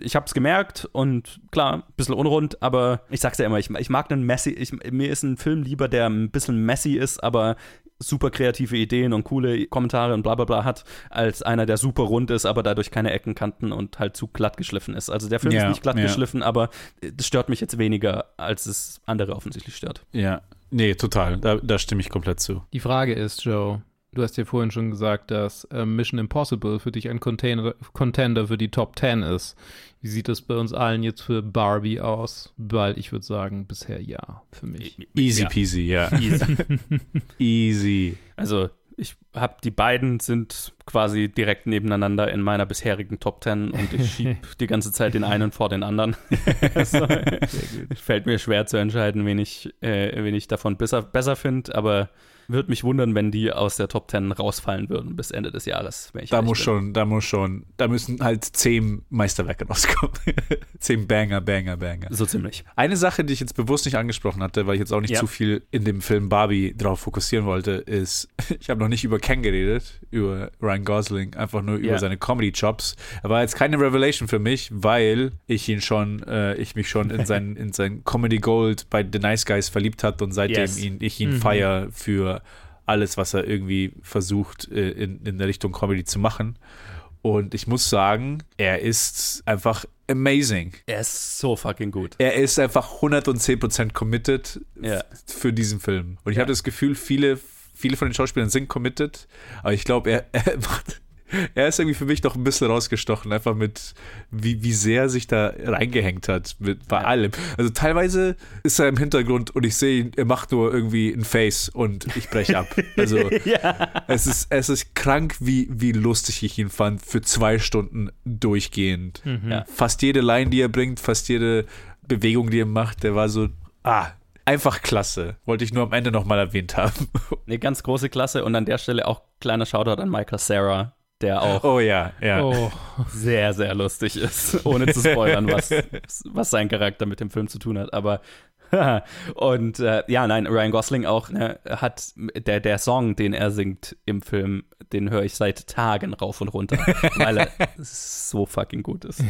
ich habe es gemerkt und klar, ein bisschen unrund, aber ich sag's ja immer, ich, ich mag einen Messi, ich, mir ist ein Film lieber, der ein bisschen messy ist, aber super kreative Ideen und coole Kommentare und bla bla bla hat, als einer, der super rund ist, aber dadurch keine Ecken, Kanten und halt zu glatt geschliffen ist. Also der Film ja, ist nicht glatt ja. geschliffen, aber das stört mich jetzt weniger, als es andere offensichtlich stört. Ja, nee, total. Da, da stimme ich komplett zu. Die Frage ist, Joe, Du hast ja vorhin schon gesagt, dass äh, Mission Impossible für dich ein Container, Contender für die Top 10 ist. Wie sieht das bei uns allen jetzt für Barbie aus? Weil ich würde sagen, bisher ja, für mich. Easy ja. peasy, ja. Easy. Easy. Also ich habe die beiden sind quasi direkt nebeneinander in meiner bisherigen Top 10 und ich schiebe die ganze Zeit den einen vor den anderen. also, fällt mir schwer zu entscheiden, wen ich, äh, wen ich davon besser, besser finde, aber würde mich wundern, wenn die aus der Top 10 rausfallen würden bis Ende des Jahres. da muss bin. schon, da muss schon, da müssen halt zehn Meisterwerke rauskommen. zehn Banger, Banger, Banger. So ziemlich. Eine Sache, die ich jetzt bewusst nicht angesprochen hatte, weil ich jetzt auch nicht ja. zu viel in dem Film Barbie drauf fokussieren wollte, ist, ich habe noch nicht über Ken geredet, über Ryan Gosling, einfach nur über ja. seine Comedy-Chops. Er war jetzt keine Revelation für mich, weil ich ihn schon, äh, ich mich schon in sein, in sein Comedy Gold bei The Nice Guys verliebt hat und seitdem yes. ihn, ich ihn mhm. feier für alles, was er irgendwie versucht, äh, in, in der Richtung Comedy zu machen. Und ich muss sagen, er ist einfach amazing. Er ist so fucking gut. Er ist einfach 110% committed ja. für diesen Film. Und ich ja. habe das Gefühl, viele, viele von den Schauspielern sind committed, aber ich glaube, er, er macht er ist irgendwie für mich doch ein bisschen rausgestochen, einfach mit, wie, wie sehr er sich da reingehängt hat, mit, bei ja. allem. Also teilweise ist er im Hintergrund und ich sehe ihn, er macht nur irgendwie ein Face und ich breche ab. Also ja. es, ist, es ist krank, wie, wie lustig ich ihn fand, für zwei Stunden durchgehend. Mhm. Ja. Fast jede Line, die er bringt, fast jede Bewegung, die er macht, der war so, ah, einfach klasse. Wollte ich nur am Ende nochmal erwähnt haben. Eine ganz große Klasse und an der Stelle auch kleiner Shoutout an Michael Sarah, der auch oh, ja, ja. Oh, sehr, sehr lustig ist, ohne zu spoilern, was, was sein Charakter mit dem Film zu tun hat. Aber und äh, ja, nein, Ryan Gosling auch ne, hat der, der Song, den er singt im Film, den höre ich seit Tagen rauf und runter, weil er so fucking gut ist.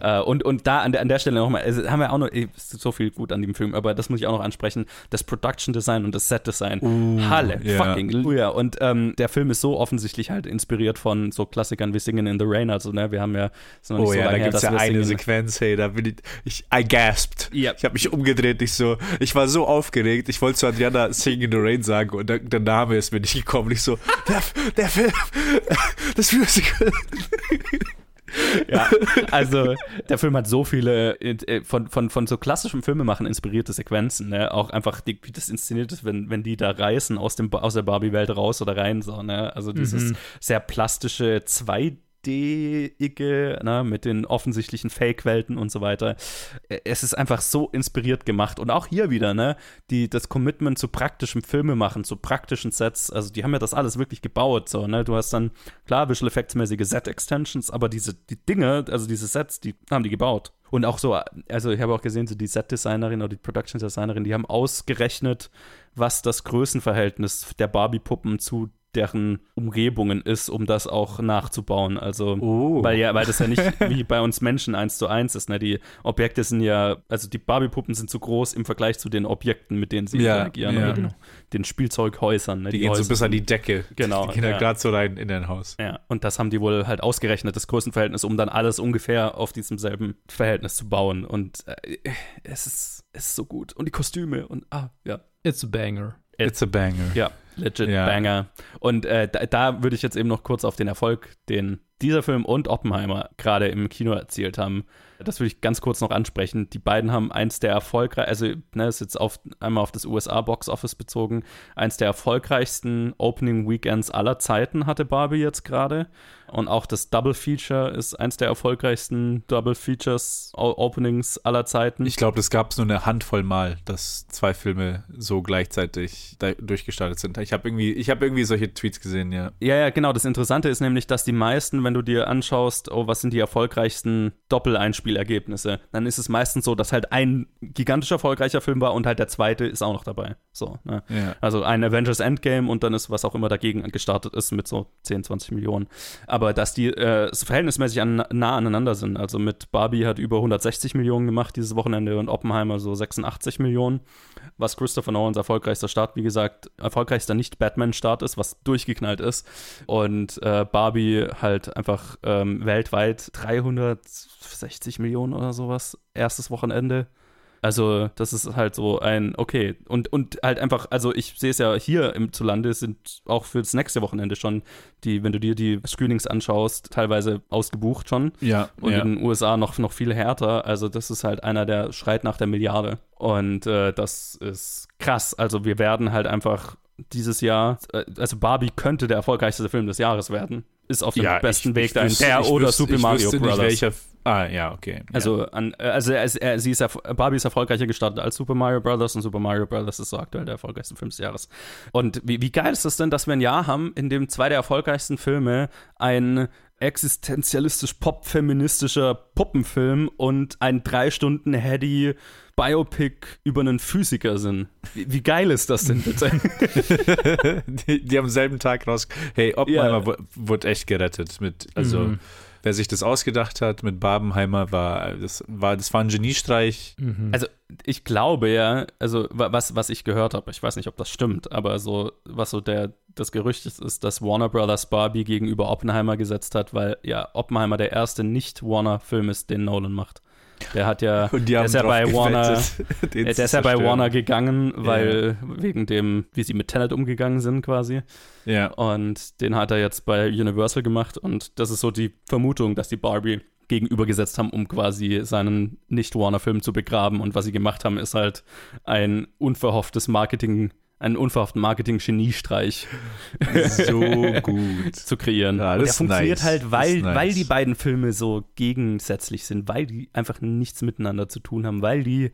äh, und, und da an der, an der Stelle nochmal, haben wir auch noch so viel gut an dem Film, aber das muss ich auch noch ansprechen: das Production Design und das Set Design. Uh, Halle, yeah. fucking Halleluja. Und ähm, der Film ist so offensichtlich halt inspiriert von so Klassikern wie Singing in the Rain. Also, ne, wir haben ja Oh so ja, da gibt es ja eine Sequenz, hey, da bin ich, ich I gasped. Yep. Ich habe mich umgedreht, ich so, ich war so aufgeregt, ich wollte zu Adriana Singing in the Rain sagen und der, der Name ist mir nicht gekommen. Ich so, der, der Film, das Musical. ja, also der Film hat so viele äh, von, von, von so klassischem Filmemachen inspirierte Sequenzen, ne? Auch einfach, die, wie das inszeniert ist, wenn, wenn die da reisen aus, dem, aus der Barbie-Welt raus oder rein, so, ne? Also dieses mhm. sehr plastische 2 3D-ige, ne, mit den offensichtlichen Fake-Welten und so weiter. Es ist einfach so inspiriert gemacht. Und auch hier wieder, ne, die, das Commitment zu praktischem Filmemachen, zu praktischen Sets, also die haben ja das alles wirklich gebaut, so, ne. Du hast dann, klar, Visual Effects-mäßige Set-Extensions, aber diese, die Dinge, also diese Sets, die haben die gebaut. Und auch so, also ich habe auch gesehen, so die Set-Designerin oder die Production-Designerin, die haben ausgerechnet, was das Größenverhältnis der Barbie-Puppen zu deren Umgebungen ist, um das auch nachzubauen. Also, oh. weil ja, weil das ja nicht wie bei uns Menschen eins zu eins ist. Ne? Die Objekte sind ja, also die Barbie-Puppen sind zu groß im Vergleich zu den Objekten, mit denen sie ja, interagieren. Ja. Den, den Spielzeughäusern. Ne? Die, die gehen Häuser so bis an die Decke. Genau. Die gehen ja. gerade so rein in dein Haus. Ja, und das haben die wohl halt ausgerechnet, das Größenverhältnis, um dann alles ungefähr auf diesem selben Verhältnis zu bauen. Und äh, es, ist, es ist so gut. Und die Kostüme und ah, ja. It's a banger. It's a banger. Ja, legit ja. banger. Und äh, da, da würde ich jetzt eben noch kurz auf den Erfolg, den dieser Film und Oppenheimer gerade im Kino erzielt haben, das würde ich ganz kurz noch ansprechen. Die beiden haben eins der erfolgreichsten, also ne, ist jetzt auf, einmal auf das USA-Box-Office bezogen, eins der erfolgreichsten Opening Weekends aller Zeiten hatte Barbie jetzt gerade. Und auch das Double Feature ist eins der erfolgreichsten Double Features Openings aller Zeiten. Ich glaube, es gab so eine Handvoll Mal, dass zwei Filme so gleichzeitig durchgestartet sind. Ich habe irgendwie, ich irgendwie solche Tweets gesehen, ja. Ja, ja, genau. Das Interessante ist nämlich, dass die meisten, wenn du dir anschaust, oh, was sind die erfolgreichsten Doppeleinspielergebnisse, dann ist es meistens so, dass halt ein gigantisch erfolgreicher Film war und halt der zweite ist auch noch dabei. So, ne? ja. Also ein Avengers Endgame und dann ist was auch immer dagegen gestartet ist mit so 10, 20 Millionen. Aber aber dass die äh, verhältnismäßig an, nah aneinander sind. Also mit Barbie hat über 160 Millionen gemacht dieses Wochenende und Oppenheimer so 86 Millionen, was Christopher Nolans erfolgreichster Start, wie gesagt, erfolgreichster Nicht-Batman-Start ist, was durchgeknallt ist. Und äh, Barbie halt einfach ähm, weltweit 360 Millionen oder sowas, erstes Wochenende. Also, das ist halt so ein, okay. Und, und halt einfach, also ich sehe es ja hier im Zulande, sind auch für das nächste Wochenende schon die, wenn du dir die Screenings anschaust, teilweise ausgebucht schon. Ja. Und ja. in den USA noch, noch viel härter. Also, das ist halt einer, der schreit nach der Milliarde. Und äh, das ist krass. Also, wir werden halt einfach dieses Jahr, äh, also Barbie könnte der erfolgreichste Film des Jahres werden. Ist auf dem ja, besten ich, Weg dahin. Der oder wüsste, Super Mario Bros. welcher Ah, ja, okay. Also, an, äh, also er, er, sie ist Barbie ist erfolgreicher gestartet als Super Mario Bros. und Super Mario Bros. ist so aktuell der erfolgreichste Film des Jahres. Und wie, wie geil ist das denn, dass wir ein Jahr haben, in dem zwei der erfolgreichsten Filme ein existenzialistisch pop-feministischer Puppenfilm und ein drei Stunden Heady Biopic über einen Physiker sind. Wie, wie geil ist das denn bitte? die, die am selben Tag raus. Hey, Oppenheimer ja. wurde echt gerettet mit, also. Mhm wer sich das ausgedacht hat mit Barbenheimer, war das war, das war ein Geniestreich. Mhm. Also ich glaube ja, also was, was ich gehört habe, ich weiß nicht, ob das stimmt, aber so, was so der, das Gerücht ist, ist, dass Warner Brothers Barbie gegenüber Oppenheimer gesetzt hat, weil ja Oppenheimer der erste Nicht-Warner-Film ist, den Nolan macht. Der hat ja, der ist ja bei Warner, der ist ja bei Warner gegangen, weil ja. wegen dem, wie sie mit Tenet umgegangen sind quasi. Ja. Und den hat er jetzt bei Universal gemacht und das ist so die Vermutung, dass die Barbie gegenübergesetzt haben, um quasi seinen Nicht-Warner-Film zu begraben. Und was sie gemacht haben, ist halt ein unverhofftes Marketing einen unverhofften Marketing-Geniestreich so gut zu kreieren. Ja, der funktioniert nice. halt, weil, nice. weil die beiden Filme so gegensätzlich sind, weil die einfach nichts miteinander zu tun haben, weil die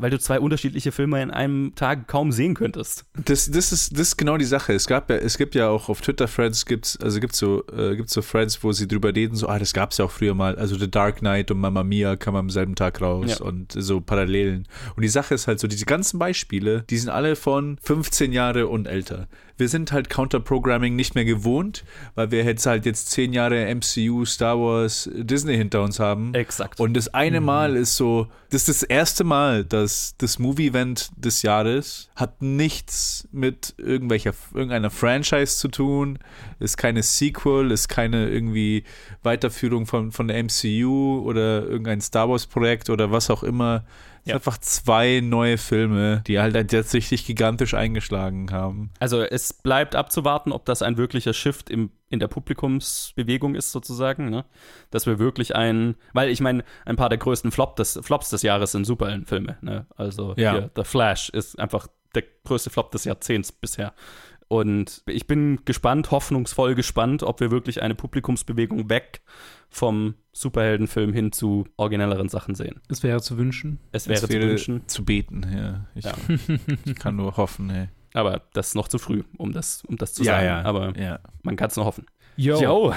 weil du zwei unterschiedliche Filme in einem Tag kaum sehen könntest. Das, das, ist, das ist genau die Sache. Es, gab ja, es gibt ja auch auf Twitter-Threads, gibt's, also gibt so, äh, gibt's so Threads, wo sie drüber reden, so, ah, das gab es ja auch früher mal. Also The Dark Knight und Mamma Mia kam am selben Tag raus Ja. und so Parallelen. Und die Sache ist halt so, diese ganzen Beispiele, die sind alle von 15 Jahre und älter. Wir sind halt Counter-Programming nicht mehr gewohnt, weil wir jetzt halt jetzt 10 Jahre MCU, Star Wars, Disney hinter uns haben. Exakt. Und das eine Mal ist so, das ist das erste Mal, dass das Movie-Event des Jahres hat nichts mit irgendwelcher, irgendeiner Franchise zu tun, ist keine Sequel, ist keine irgendwie Weiterführung von, von der MCU oder irgendein Star Wars-Projekt oder was auch immer. Es Ja. einfach zwei neue Filme, die halt jetzt richtig gigantisch eingeschlagen haben. Also es bleibt abzuwarten, ob das ein wirklicher Shift im, in der Publikumsbewegung ist, sozusagen. Ne? Dass wir wirklich ein, weil ich meine, ein paar der größten Flop des, Flops des Jahres sind Superheldenfilme. Ne? Also Ja. hier, The Flash ist einfach der größte Flop des Jahrzehnts bisher. Und ich bin gespannt, hoffnungsvoll gespannt, ob wir wirklich eine Publikumsbewegung weg vom Superheldenfilm hin zu originelleren Sachen sehen. Es wäre zu wünschen. Es wäre Es zu wünschen, zu beten, ja. Ich, Ja. ich kann nur hoffen, hey. aber das ist noch zu früh, um das, um das zu Ja, sagen. ja. Aber ja. man kann es nur hoffen. Yo. Yo,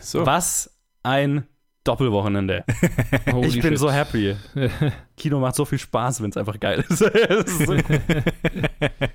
So. was ein Doppelwochenende. Holy ich bin shit. so happy. Kino macht so viel Spaß, wenn es einfach geil ist. So-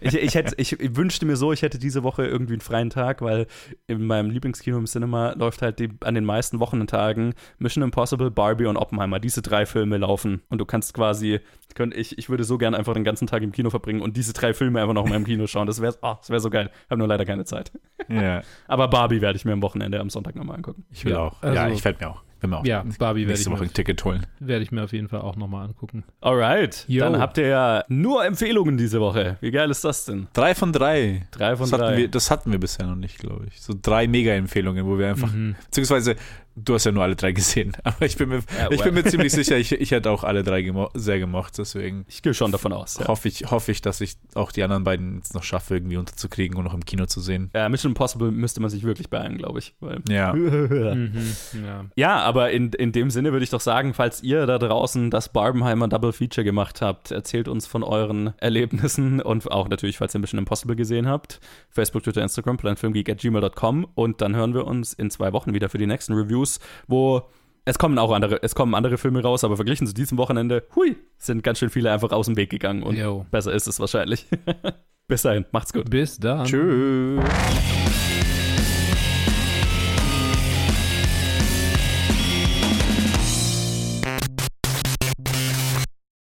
ich, ich, hätte, ich wünschte mir so, ich hätte diese Woche irgendwie einen freien Tag, weil in meinem Lieblingskino im Cinema läuft halt die, an den meisten Wochenendtagen Mission Impossible, Barbie und Oppenheimer. Diese drei Filme laufen und du kannst quasi, könnt, ich, ich würde so gern einfach den ganzen Tag im Kino verbringen und diese drei Filme einfach noch in meinem Kino schauen. Das wäre oh, das wär so geil. Ich habe nur leider keine Zeit. ja. Aber Barbie werde ich mir am Wochenende am Sonntag nochmal angucken. Ich will Ja, auch. also- ja, ich werde mir auch. Will mir auch Ja, Barbie werde nächste ich, Woche mir- ein Ticket holen. werde ich mir auf jeden Fall auch nochmal angucken. Alright, Yo. dann habt ihr ja nur Empfehlungen diese Woche. Wie geil ist das denn? Drei von drei. Drei von das drei. Hatten wir, das hatten wir bisher noch nicht, glaube ich. So drei Mega-Empfehlungen, wo wir einfach, Mhm. beziehungsweise du hast ja nur alle drei gesehen, aber ich bin mir, Ja, ich bin well. mir ziemlich sicher, ich, ich hätte auch alle drei gemo sehr gemocht, deswegen Ich gehe schon davon aus. Ja. hoffe, ich, hoffe ich, dass ich auch die anderen beiden jetzt noch schaffe, irgendwie unterzukriegen und noch im Kino zu sehen. Ja, Mission Impossible müsste man sich wirklich beeilen, glaube ich. Ja. Mhm. Ja. ja, aber in, in dem Sinne würde ich doch sagen, falls ihr da draußen das Barbenheimer Double Feature gemacht habt, erzählt uns von euren Erlebnissen und auch natürlich, falls ihr Mission Impossible gesehen habt. Facebook, Twitter, Instagram, planfilmgeek.gmail.com und dann hören wir uns in zwei Wochen wieder für die nächsten Reviews, wo es kommen auch andere, es kommen andere Filme raus, aber verglichen zu diesem Wochenende, hui, sind ganz schön viele einfach aus dem Weg gegangen und Yo. besser ist es wahrscheinlich. Bis dahin, macht's gut. Bis dann. Tschüss.